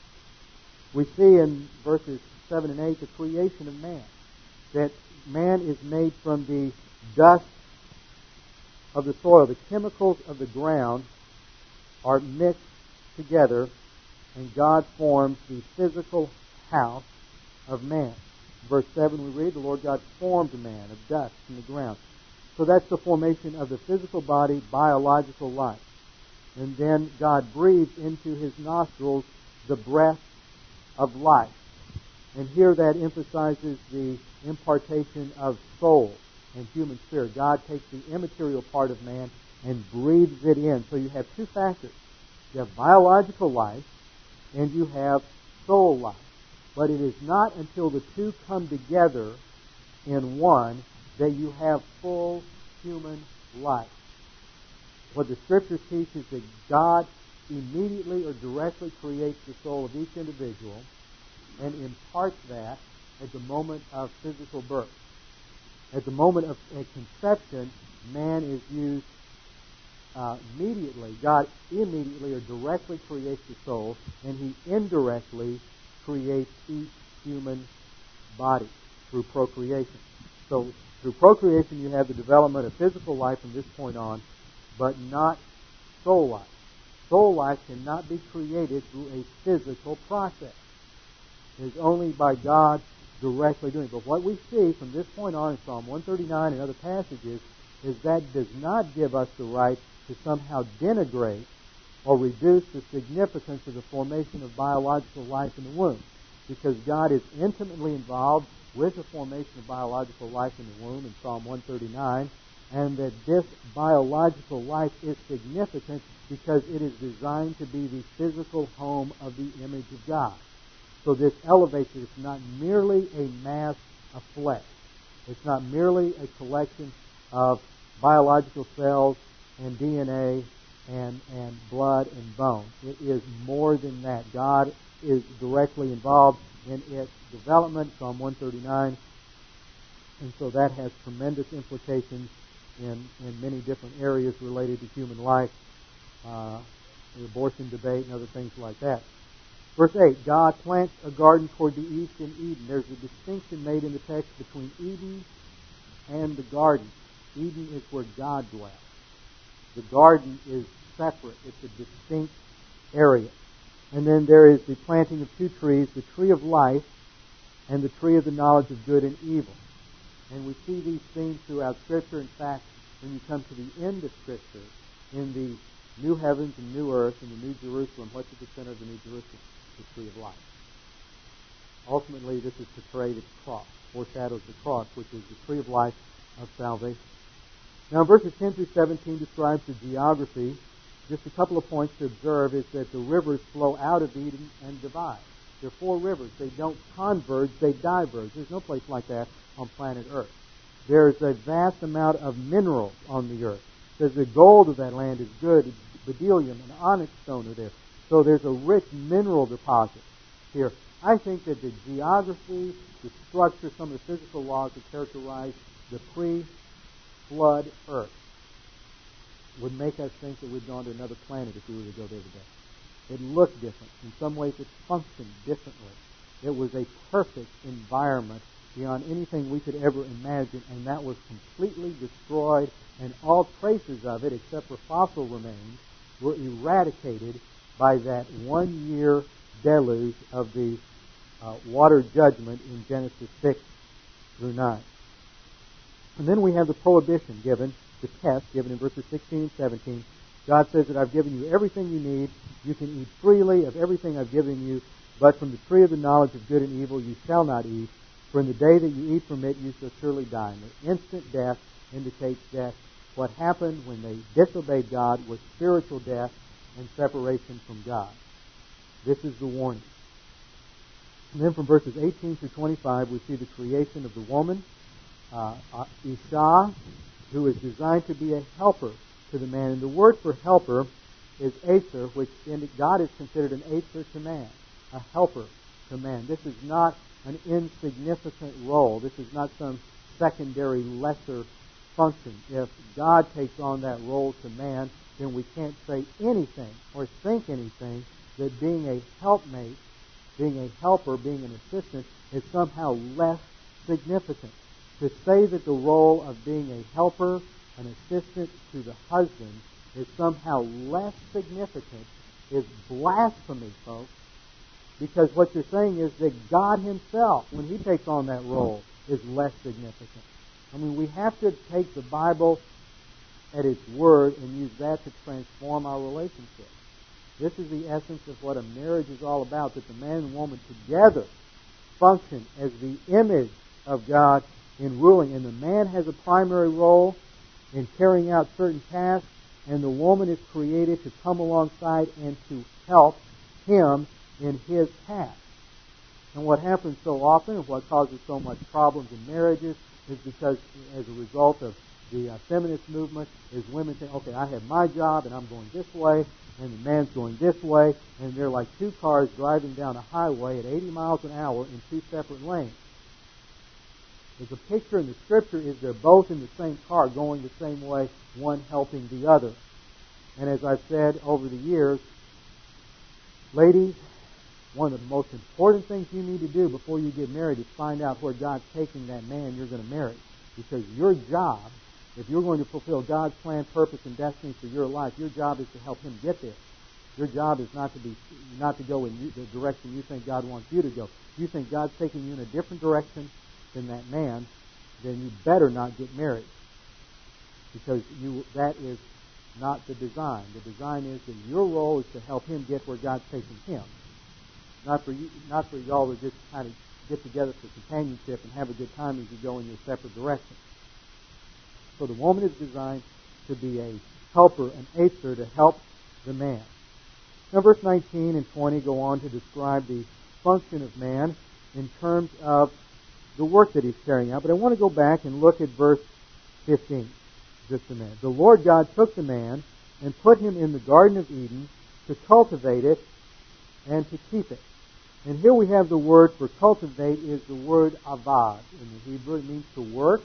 We see in verses 7 and 8 the creation of man. That man is made from the dust of the soil. The chemicals of the ground are mixed together, and God forms the physical house of man. Verse 7 we read, The Lord God formed man of dust from the ground. So that's the formation of the physical body, biological life. And then God breathed into his nostrils the breath of life. And here that emphasizes the impartation of soul and human spirit. God takes the immaterial part of man and breathes it in. So you have two factors. You have biological life and you have soul life. But it is not until the two come together in one that you have full human life. What the Scripture teaches is that God immediately or directly creates the soul of each individual and imparts that at the moment of physical birth. At the moment of conception, man is used uh, immediately. God immediately or directly creates the soul, and He indirectly creates each human body through procreation. So through procreation, you have the development of physical life from this point on, but not soul life. Soul life cannot be created through a physical process. It is only by God directly doing. But what we see from this point on in Psalm 139 and other passages is that does not give us the right to somehow denigrate or reduce the significance of the formation of biological life in the womb. Because God is intimately involved with the formation of biological life in the womb in Psalm 139, and that this biological life is significant because it is designed to be the physical home of the image of God. So this elevates it. It's not merely a mass of flesh. It's not merely a collection of biological cells and DNA and, and blood and bone. It is more than that. God is directly involved in its development, Psalm 139. And so that has tremendous implications in, in many different areas related to human life, uh, the abortion debate, and other things like that. Verse 8 God plants a garden toward the east in Eden. There's a distinction made in the text between Eden and the garden. Eden is where God dwells. The garden is separate, it's a distinct area. And then there is the planting of two trees, the tree of life and the tree of the knowledge of good and evil. And we see these themes throughout Scripture. In fact, when you come to the end of Scripture, in the new heavens and new earth and the new Jerusalem, what's at the center of the new Jerusalem? The tree of life. Ultimately, this is portrayed as the cross, foreshadows the cross, which is the tree of life of salvation. Now, verses 10 through 17 describes the geography. Just a couple of points to observe is that the rivers flow out of Eden and divide. There are four rivers. They don't converge, they diverge. There's no place like that on planet Earth. There's a vast amount of minerals on the earth. Says the gold of that land is good. Bdellium and onyx stone are there. So there's a rich mineral deposit here. I think that the geography, the structure, some of the physical laws that characterize the pre-flood earth would make us think that we'd gone to another planet if we were to go there today. It looked different. In some ways, it functioned differently. It was a perfect environment beyond anything we could ever imagine, and that was completely destroyed, and all traces of it, except for fossil remains, were eradicated by that one year deluge of the uh, water judgment in Genesis 6 through 9. And then we have the prohibition given, the test given in verses 16 and 17. God says that I've given you everything you need. You can eat freely of everything I've given you, but from the tree of the knowledge of good and evil you shall not eat, for in the day that you eat from it you shall surely die. And the instant death indicates death. what happened when they disobeyed God was spiritual death and separation from God. This is the warning. And then from verses 18 through 25, we see the creation of the woman, uh, uh, Isha, who is designed to be a helper to the man. And the word for helper is Aser, which God is considered an Aser to man, a helper to man. This is not an insignificant role. This is not some secondary, lesser function. If God takes on that role to man, then we can't say anything or think anything that being a helpmate, being a helper, being an assistant is somehow less significant. To say that the role of being a helper, an assistant to the husband is somehow less significant is blasphemy, folks. Because what you're saying is that God Himself, when He takes on that role, is less significant. I mean, we have to take the Bible at its word and use that to transform our relationship. This is the essence of what a marriage is all about, that the man and woman together function as the image of God in ruling. And the man has a primary role in carrying out certain tasks, and the woman is created to come alongside and to help him in his task. And what happens so often, and what causes so much problems in marriages, is because as a result of the uh, feminist movement, is women say, okay, I have my job and I'm going this way, and the man's going this way, and they're like two cars driving down a highway at 80 miles an hour in two separate lanes. There's a picture in the scripture is they're both in the same car going the same way, one helping the other. And as I've said over the years, ladies, one of the most important things you need to do before you get married is find out where God's taking that man you're going to marry. Because your job, if you're going to fulfill God's plan, purpose, and destiny for your life, your job is to help him get there. Your job is not to be not to go in the direction you think God wants you to go. You think God's taking you in a different direction than that man, then you better not get married. Because you that is not the design. The design is that your role is to help him get where God's taking him not for you, not for y'all to just kind of get together for companionship and have a good time as you go in your separate directions. So the woman is designed to be a helper, an acer to help the man. Now, verse 19 and 20 go on to describe the function of man in terms of the work that he's carrying out. But I want to go back and look at verse 15 just a minute. The Lord God took the man and put him in the Garden of Eden to cultivate it and to keep it. And here we have the word for cultivate is the word avad. In the Hebrew, it means to work,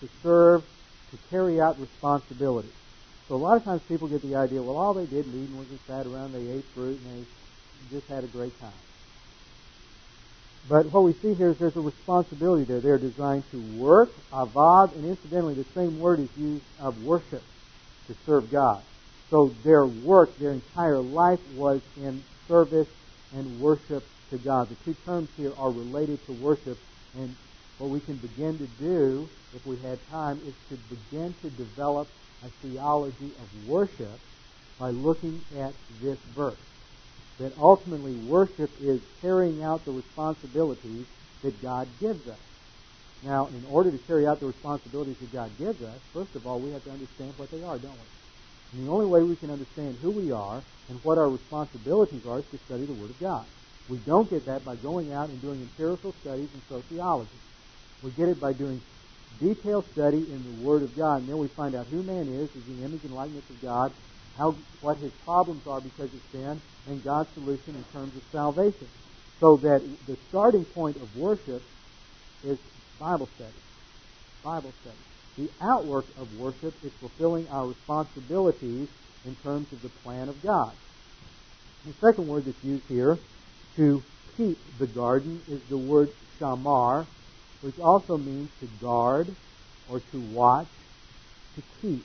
to serve, to carry out responsibility. So a lot of times people get the idea, well, all they did in Eden was just sat around, they ate fruit, and they just had a great time. But what we see here is there's a responsibility there. They're designed to work, avad, and incidentally, the same word is used of worship, to serve God. So their work, their entire life was in service and worship to God. The two terms here are related to worship, and what we can begin to do, if we had time, is to begin to develop a theology of worship by looking at this verse. That ultimately worship is carrying out the responsibilities that God gives us. Now, in order to carry out the responsibilities that God gives us, first of all, we have to understand what they are, don't we? And the only way we can understand who we are and what our responsibilities are is to study the Word of God. We don't get that by going out and doing empirical studies in sociology. We get it by doing detailed study in the Word of God, and then we find out who man is, is the image and likeness of God, how what his problems are because of sin, and God's solution in terms of salvation. So that the starting point of worship is Bible study. Bible study. The outwork of worship is fulfilling our responsibilities in terms of the plan of God. The second word that's used here to keep the garden is the word shamar, which also means to guard or to watch, to keep.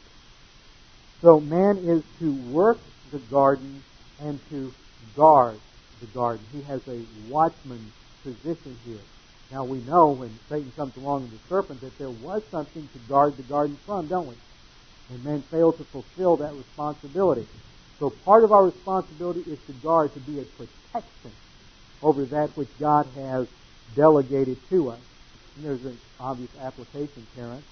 So man is to work the garden and to guard the garden. He has a watchman's position here. Now we know when Satan comes along in the serpent that there was something to guard the garden from, don't we? And men failed to fulfill that responsibility. So part of our responsibility is to guard, to be a protection over that which God has delegated to us. And there's an obvious application, parents,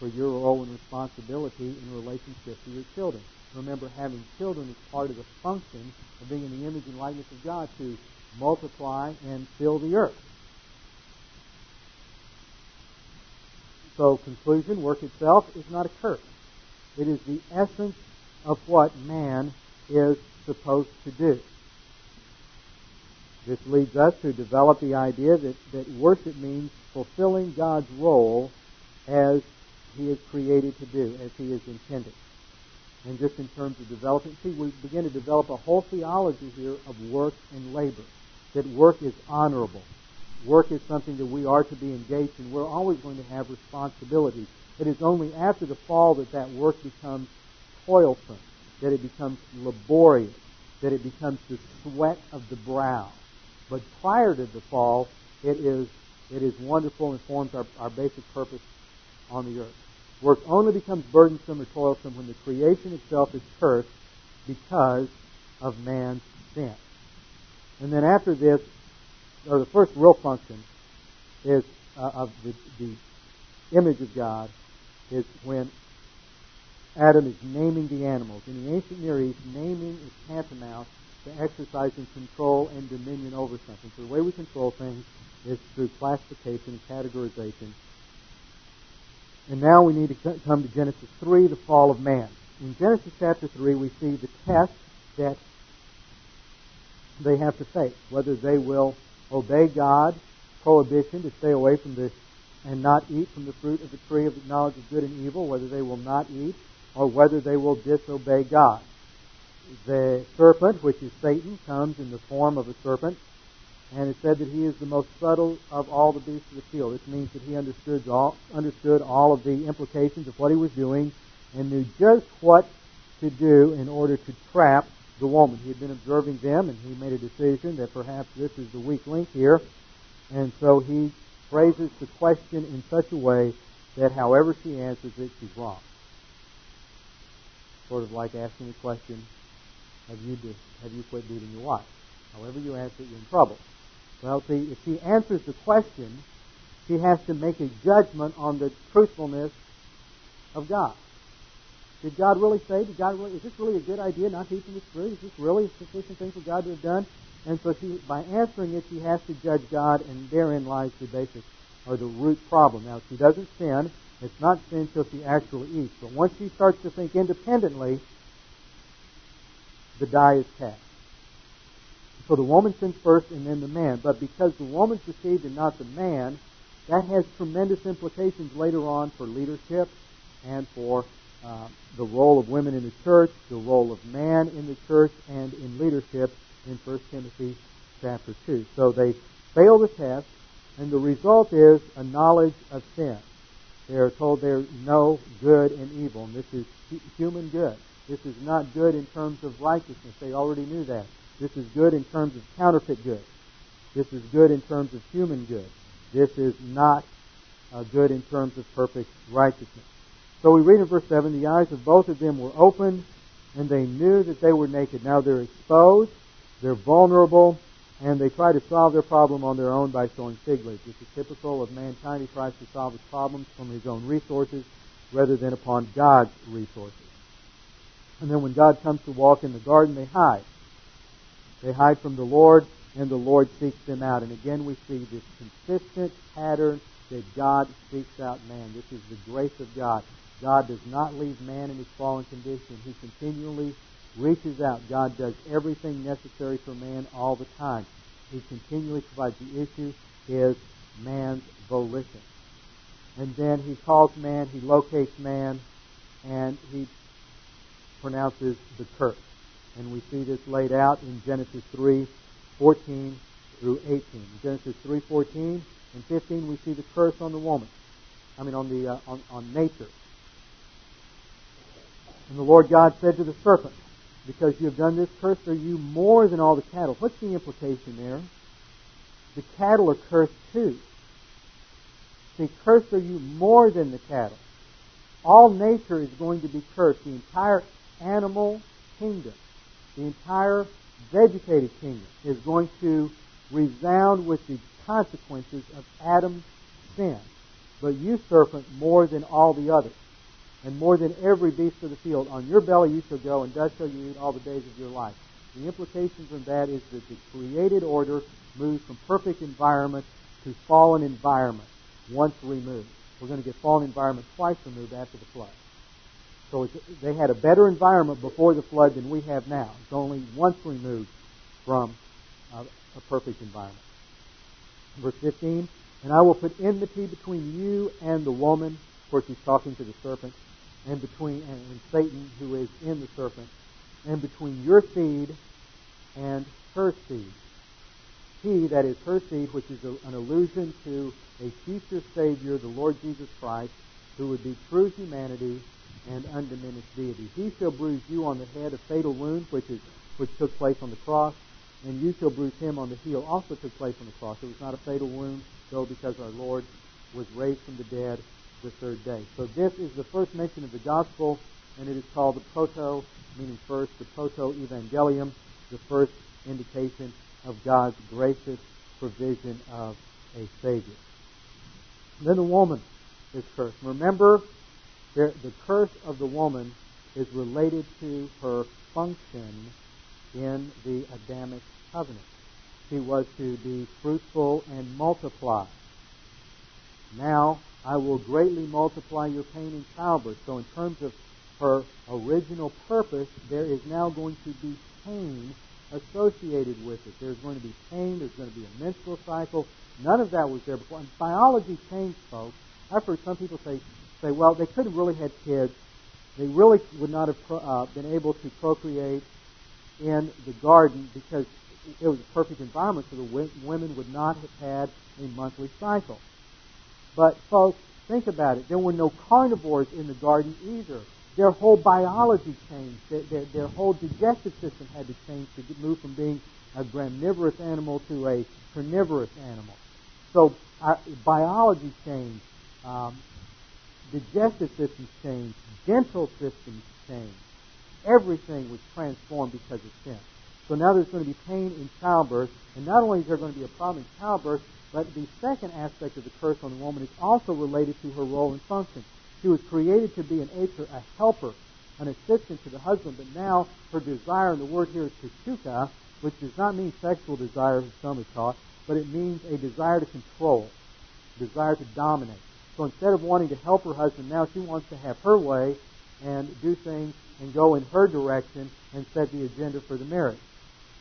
for your role and responsibility in relationship to your children. Remember, having children is part of the function of being in the image and likeness of God to multiply and fill the earth. So, conclusion, work itself is not a curse. It is the essence of what man is supposed to do. This leads us to develop the idea that, that worship means fulfilling God's role as He is created to do, as He is intended. And just in terms of developing, see, we begin to develop a whole theology here of work and labor. That work is honorable. Work is something that we are to be engaged in. We're always going to have responsibilities. It is only after the fall that that work becomes toilsome, that it becomes laborious, that it becomes the sweat of the brow. But prior to the fall, it is it is wonderful and forms our, our basic purpose on the earth. Work only becomes burdensome or toilsome when the creation itself is cursed because of man's sin. And then after this, or the first real function is uh, of the, the image of God is when Adam is naming the animals. In the ancient Near East, naming is tantamount to exercising control and dominion over something. So the way we control things is through classification and categorization. And now we need to come to Genesis 3, the fall of man. In Genesis chapter 3, we see the test that they have to face, whether they will obey God's prohibition to stay away from this and not eat from the fruit of the tree of the knowledge of good and evil, whether they will not eat, or whether they will disobey God. The serpent, which is Satan, comes in the form of a serpent, and it said that he is the most subtle of all the beasts of the field. This means that he understood all, understood all of the implications of what he was doing and knew just what to do in order to trap the woman. He had been observing them, and he made a decision that perhaps this is the weak link here. And so he phrases the question in such a way that however she answers it, she's wrong. Sort of like asking the question, have you, have you quit beating your wife? However you answer it, you're in trouble. Well, see, if she answers the question, she has to make a judgment on the truthfulness of God. Did God really say? Did God really? Is this really a good idea? Not teaching the fruit? Is this really a sufficient thing for God to have done? And so she, by answering it, she has to judge God, and therein lies the basic or the root problem. Now, if she doesn't sin. It's not sin until she actually eats. But once she starts to think independently, the die is cast. So the woman sins first, and then the man. But because the woman's deceived and not the man, that has tremendous implications later on for leadership and for uh, the role of women in the church, the role of man in the church, and in leadership in 1 Timothy chapter 2. So they fail the test, and the result is a knowledge of sin. They are told they know good and evil, and this is human good. This is not good in terms of righteousness. They already knew that. This is good in terms of counterfeit good. This is good in terms of human good. This is not uh, good in terms of perfect righteousness. So we read in verse 7 the eyes of both of them were opened, and they knew that they were naked. Now they're exposed, they're vulnerable, and they try to solve their problem on their own by sowing fig leaves. This is typical of mankind. He tries to solve his problems from his own resources rather than upon God's resources. And then when God comes to walk in the garden, they hide. They hide from the Lord, and the Lord seeks them out. And again, we see this consistent pattern that God seeks out man. This is the grace of God. God does not leave man in his fallen condition. He continually reaches out. God does everything necessary for man all the time. He continually provides. The issue is man's volition. And then he calls man, he locates man, and he pronounces the curse. And we see this laid out in Genesis 3, 14 through 18. In Genesis 3, 14 and 15, we see the curse on the woman. I mean, on the uh, on, on nature. And the Lord God said to the serpent, because you have done this, cursed are you more than all the cattle. What's the implication there? The cattle are cursed too. See, cursed are you more than the cattle. All nature is going to be cursed. The entire animal kingdom, the entire vegetative kingdom is going to resound with the consequences of Adam's sin. But you, serpent, more than all the others and more than every beast of the field. On your belly you shall go, and dust shall you eat all the days of your life. The implication from that is that the created order moves from perfect environment to fallen environment once removed. We're going to get fallen environment twice removed after the flood. So they had a better environment before the flood than we have now. It's only once removed from uh, a perfect environment. Verse 15, and I will put enmity between you and the woman. Of course, he's talking to the serpent and between and, and Satan who is in the serpent, and between your seed and her seed. He, that is her seed, which is a, an allusion to a future Savior, the Lord Jesus Christ, who would be true humanity and undiminished deity. He shall bruise you on the head, a fatal wound, which is which took place on the cross, and you shall bruise him on the heel, also took place on the cross. It was not a fatal wound, though, because our Lord was raised from the dead the third day. So this is the first mention of the gospel, and it is called the proto, meaning first, the proto evangelium, the first indication of God's gracious provision of a Savior. then the woman is cursed. Remember, the curse of the woman is related to her function in the Adamic covenant. She was to be fruitful and multiply. Now, I will greatly multiply your pain in childbirth. So, in terms of her original purpose, there is now going to be pain associated with it. There's going to be pain, there's going to be a menstrual cycle. None of that was there before. And biology changed, folks. I've heard some people say, say well, they could have really had kids. They really would not have uh, been able to procreate in the garden because it was a perfect environment so the women would not have had a monthly cycle. But folks, think about it. There were no carnivores in the garden either. Their whole biology changed. Their, their, their whole digestive system had to change to move from being a graminivorous animal to a carnivorous animal. So our biology changed. Um, digestive systems changed. Dental systems changed. Everything was transformed because of sin. So now there's going to be pain in childbirth, and not only is there going to be a problem in childbirth, but the second aspect of the curse on the woman is also related to her role and function. She was created to be an acher, a helper, an assistant to the husband, but now her desire, and the word here is teshuka, which does not mean sexual desire, as some have taught, but it means a desire to control, a desire to dominate. So instead of wanting to help her husband, now she wants to have her way and do things and go in her direction and set the agenda for the marriage.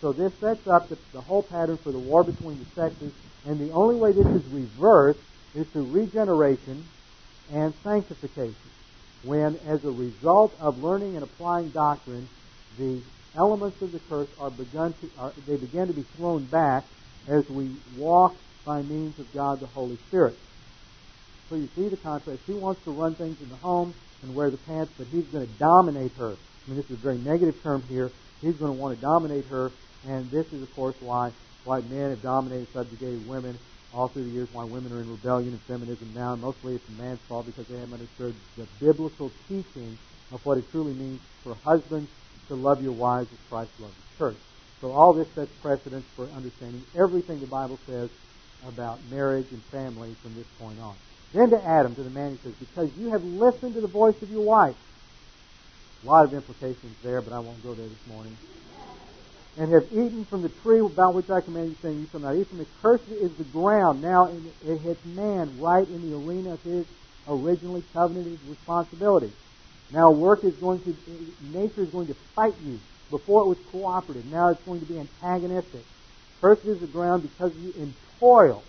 So this sets up the, the whole pattern for the war between the sexes and the only way this is reversed is through regeneration and sanctification. When, as a result of learning and applying doctrine, the elements of the curse are begun to are, they begin to be thrown back as we walk by means of God the Holy Spirit. So you see the contrast. He wants to run things in the home and wear the pants, but he's going to dominate her. I mean, this is a very negative term here. He's going to want to dominate her, and this is, of course, why why men have dominated, subjugated women all through the years, why women are in rebellion and feminism now. Mostly it's a man's fault because they haven't understood the biblical teaching of what it truly means for husbands to love your wives as Christ loved the church. So all this sets precedence for understanding everything the Bible says about marriage and family from this point on. Then to Adam, to the man, he says, Because you have listened to the voice of your wife. A lot of implications there, but I won't go there this morning. And have eaten from the tree about which I command you, saying, You shall not eat from it. Cursed is the ground. Now it hits man right in the arena of his originally covenanted responsibility. Now work is going to, nature is going to fight you. Before it was cooperative. Now it's going to be antagonistic. Cursed is the ground because you in toil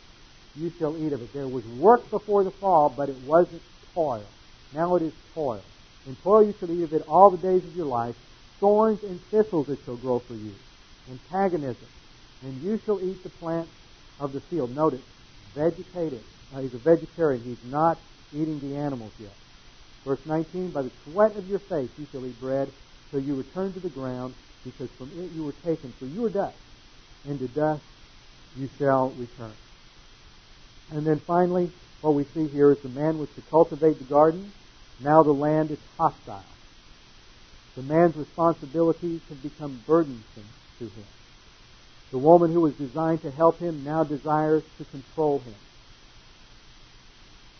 you shall eat of it. There was work before the fall, but it wasn't toil. Now it is toil. In toil you shall eat of it all the days of your life. Thorns and thistles it shall grow for you. Antagonism. And you shall eat the plants of the field. Notice, vegetative. Now he's a vegetarian. He's not eating the animals yet. Verse 19, By the sweat of your face you shall eat bread till you return to the ground, because from it you were taken. For you are dust, and to dust you shall return. And then finally, what we see here is the man was to cultivate the garden. Now the land is hostile. The man's responsibilities have become burdensome to him. The woman who was designed to help him now desires to control him.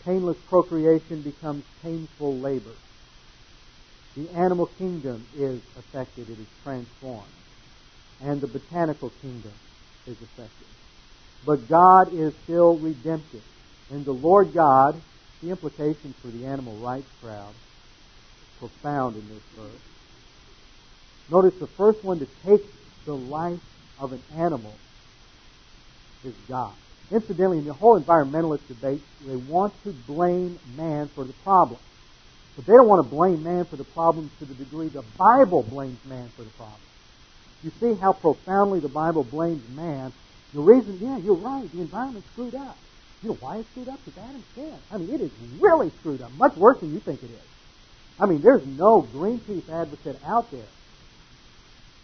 Painless procreation becomes painful labor. The animal kingdom is affected, it is transformed. And the botanical kingdom is affected. But God is still redemptive. And the Lord God, the implications for the animal rights crowd, profound in this verse. Notice the first one to take the life of an animal is God. Incidentally, in the whole environmentalist debate, they want to blame man for the problem. But they don't want to blame man for the problem to the degree the Bible blames man for the problem. You see how profoundly the Bible blames man. The reason, yeah, you're right, the environment's screwed up. You know why it's screwed up? Because Adam sinned. I mean, it is really screwed up, much worse than you think it is. I mean, there's no Greenpeace advocate out there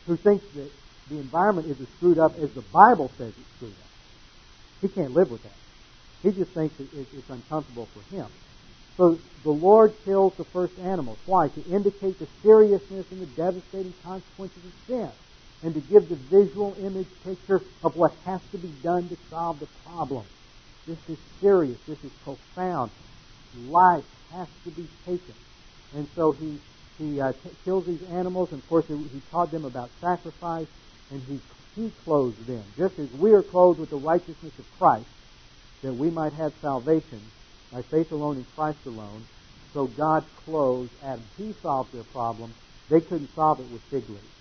who thinks that the environment is as screwed up as the Bible says it's screwed up. He can't live with that. He just thinks it's uncomfortable for him. So the Lord kills the first animals. Why? To indicate the seriousness and the devastating consequences of sin. And to give the visual image picture of what has to be done to solve the problem. This is serious. This is profound. Life has to be taken. And so he, he uh, t- kills these animals. And of course, he taught them about sacrifice. And he, he clothes them. Just as we are clothed with the righteousness of Christ, that we might have salvation by faith alone in Christ alone. So God clothes Adam. He solved their problem. They couldn't solve it with fig leaves.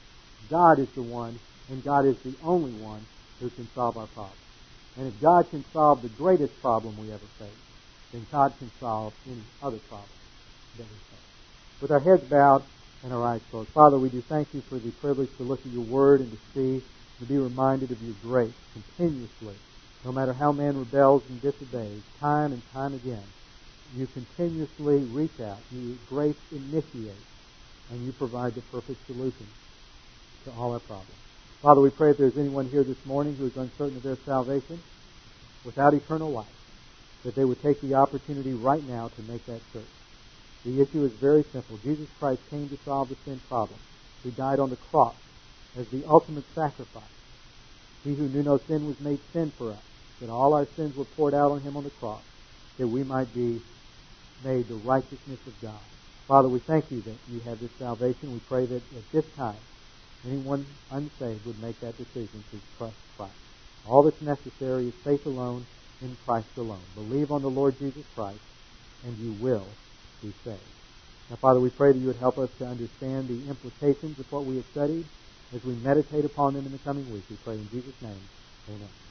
God is the one, and God is the only one who can solve our problems. And if God can solve the greatest problem we ever face, then God can solve any other problem that we face. With our heads bowed and our eyes closed. Father, we do thank you for the privilege to look at your word and to see, to be reminded of your grace continuously no matter how man rebels and disobeys, time and time again, you continuously reach out. You grace initiate, and you provide the perfect solution to all our problems. Father, we pray if there's anyone here this morning who is uncertain of their salvation, without eternal life, that they would take the opportunity right now to make that search. The issue is very simple. Jesus Christ came to solve the sin problem. He died on the cross as the ultimate sacrifice. He who knew no sin was made sin for us that all our sins were poured out on him on the cross, that we might be made the righteousness of God. Father, we thank you that you have this salvation. We pray that at this time, anyone unsaved would make that decision to trust Christ. All that's necessary is faith alone in Christ alone. Believe on the Lord Jesus Christ, and you will be saved. Now, Father, we pray that you would help us to understand the implications of what we have studied as we meditate upon them in the coming week. We pray in Jesus' name. Amen.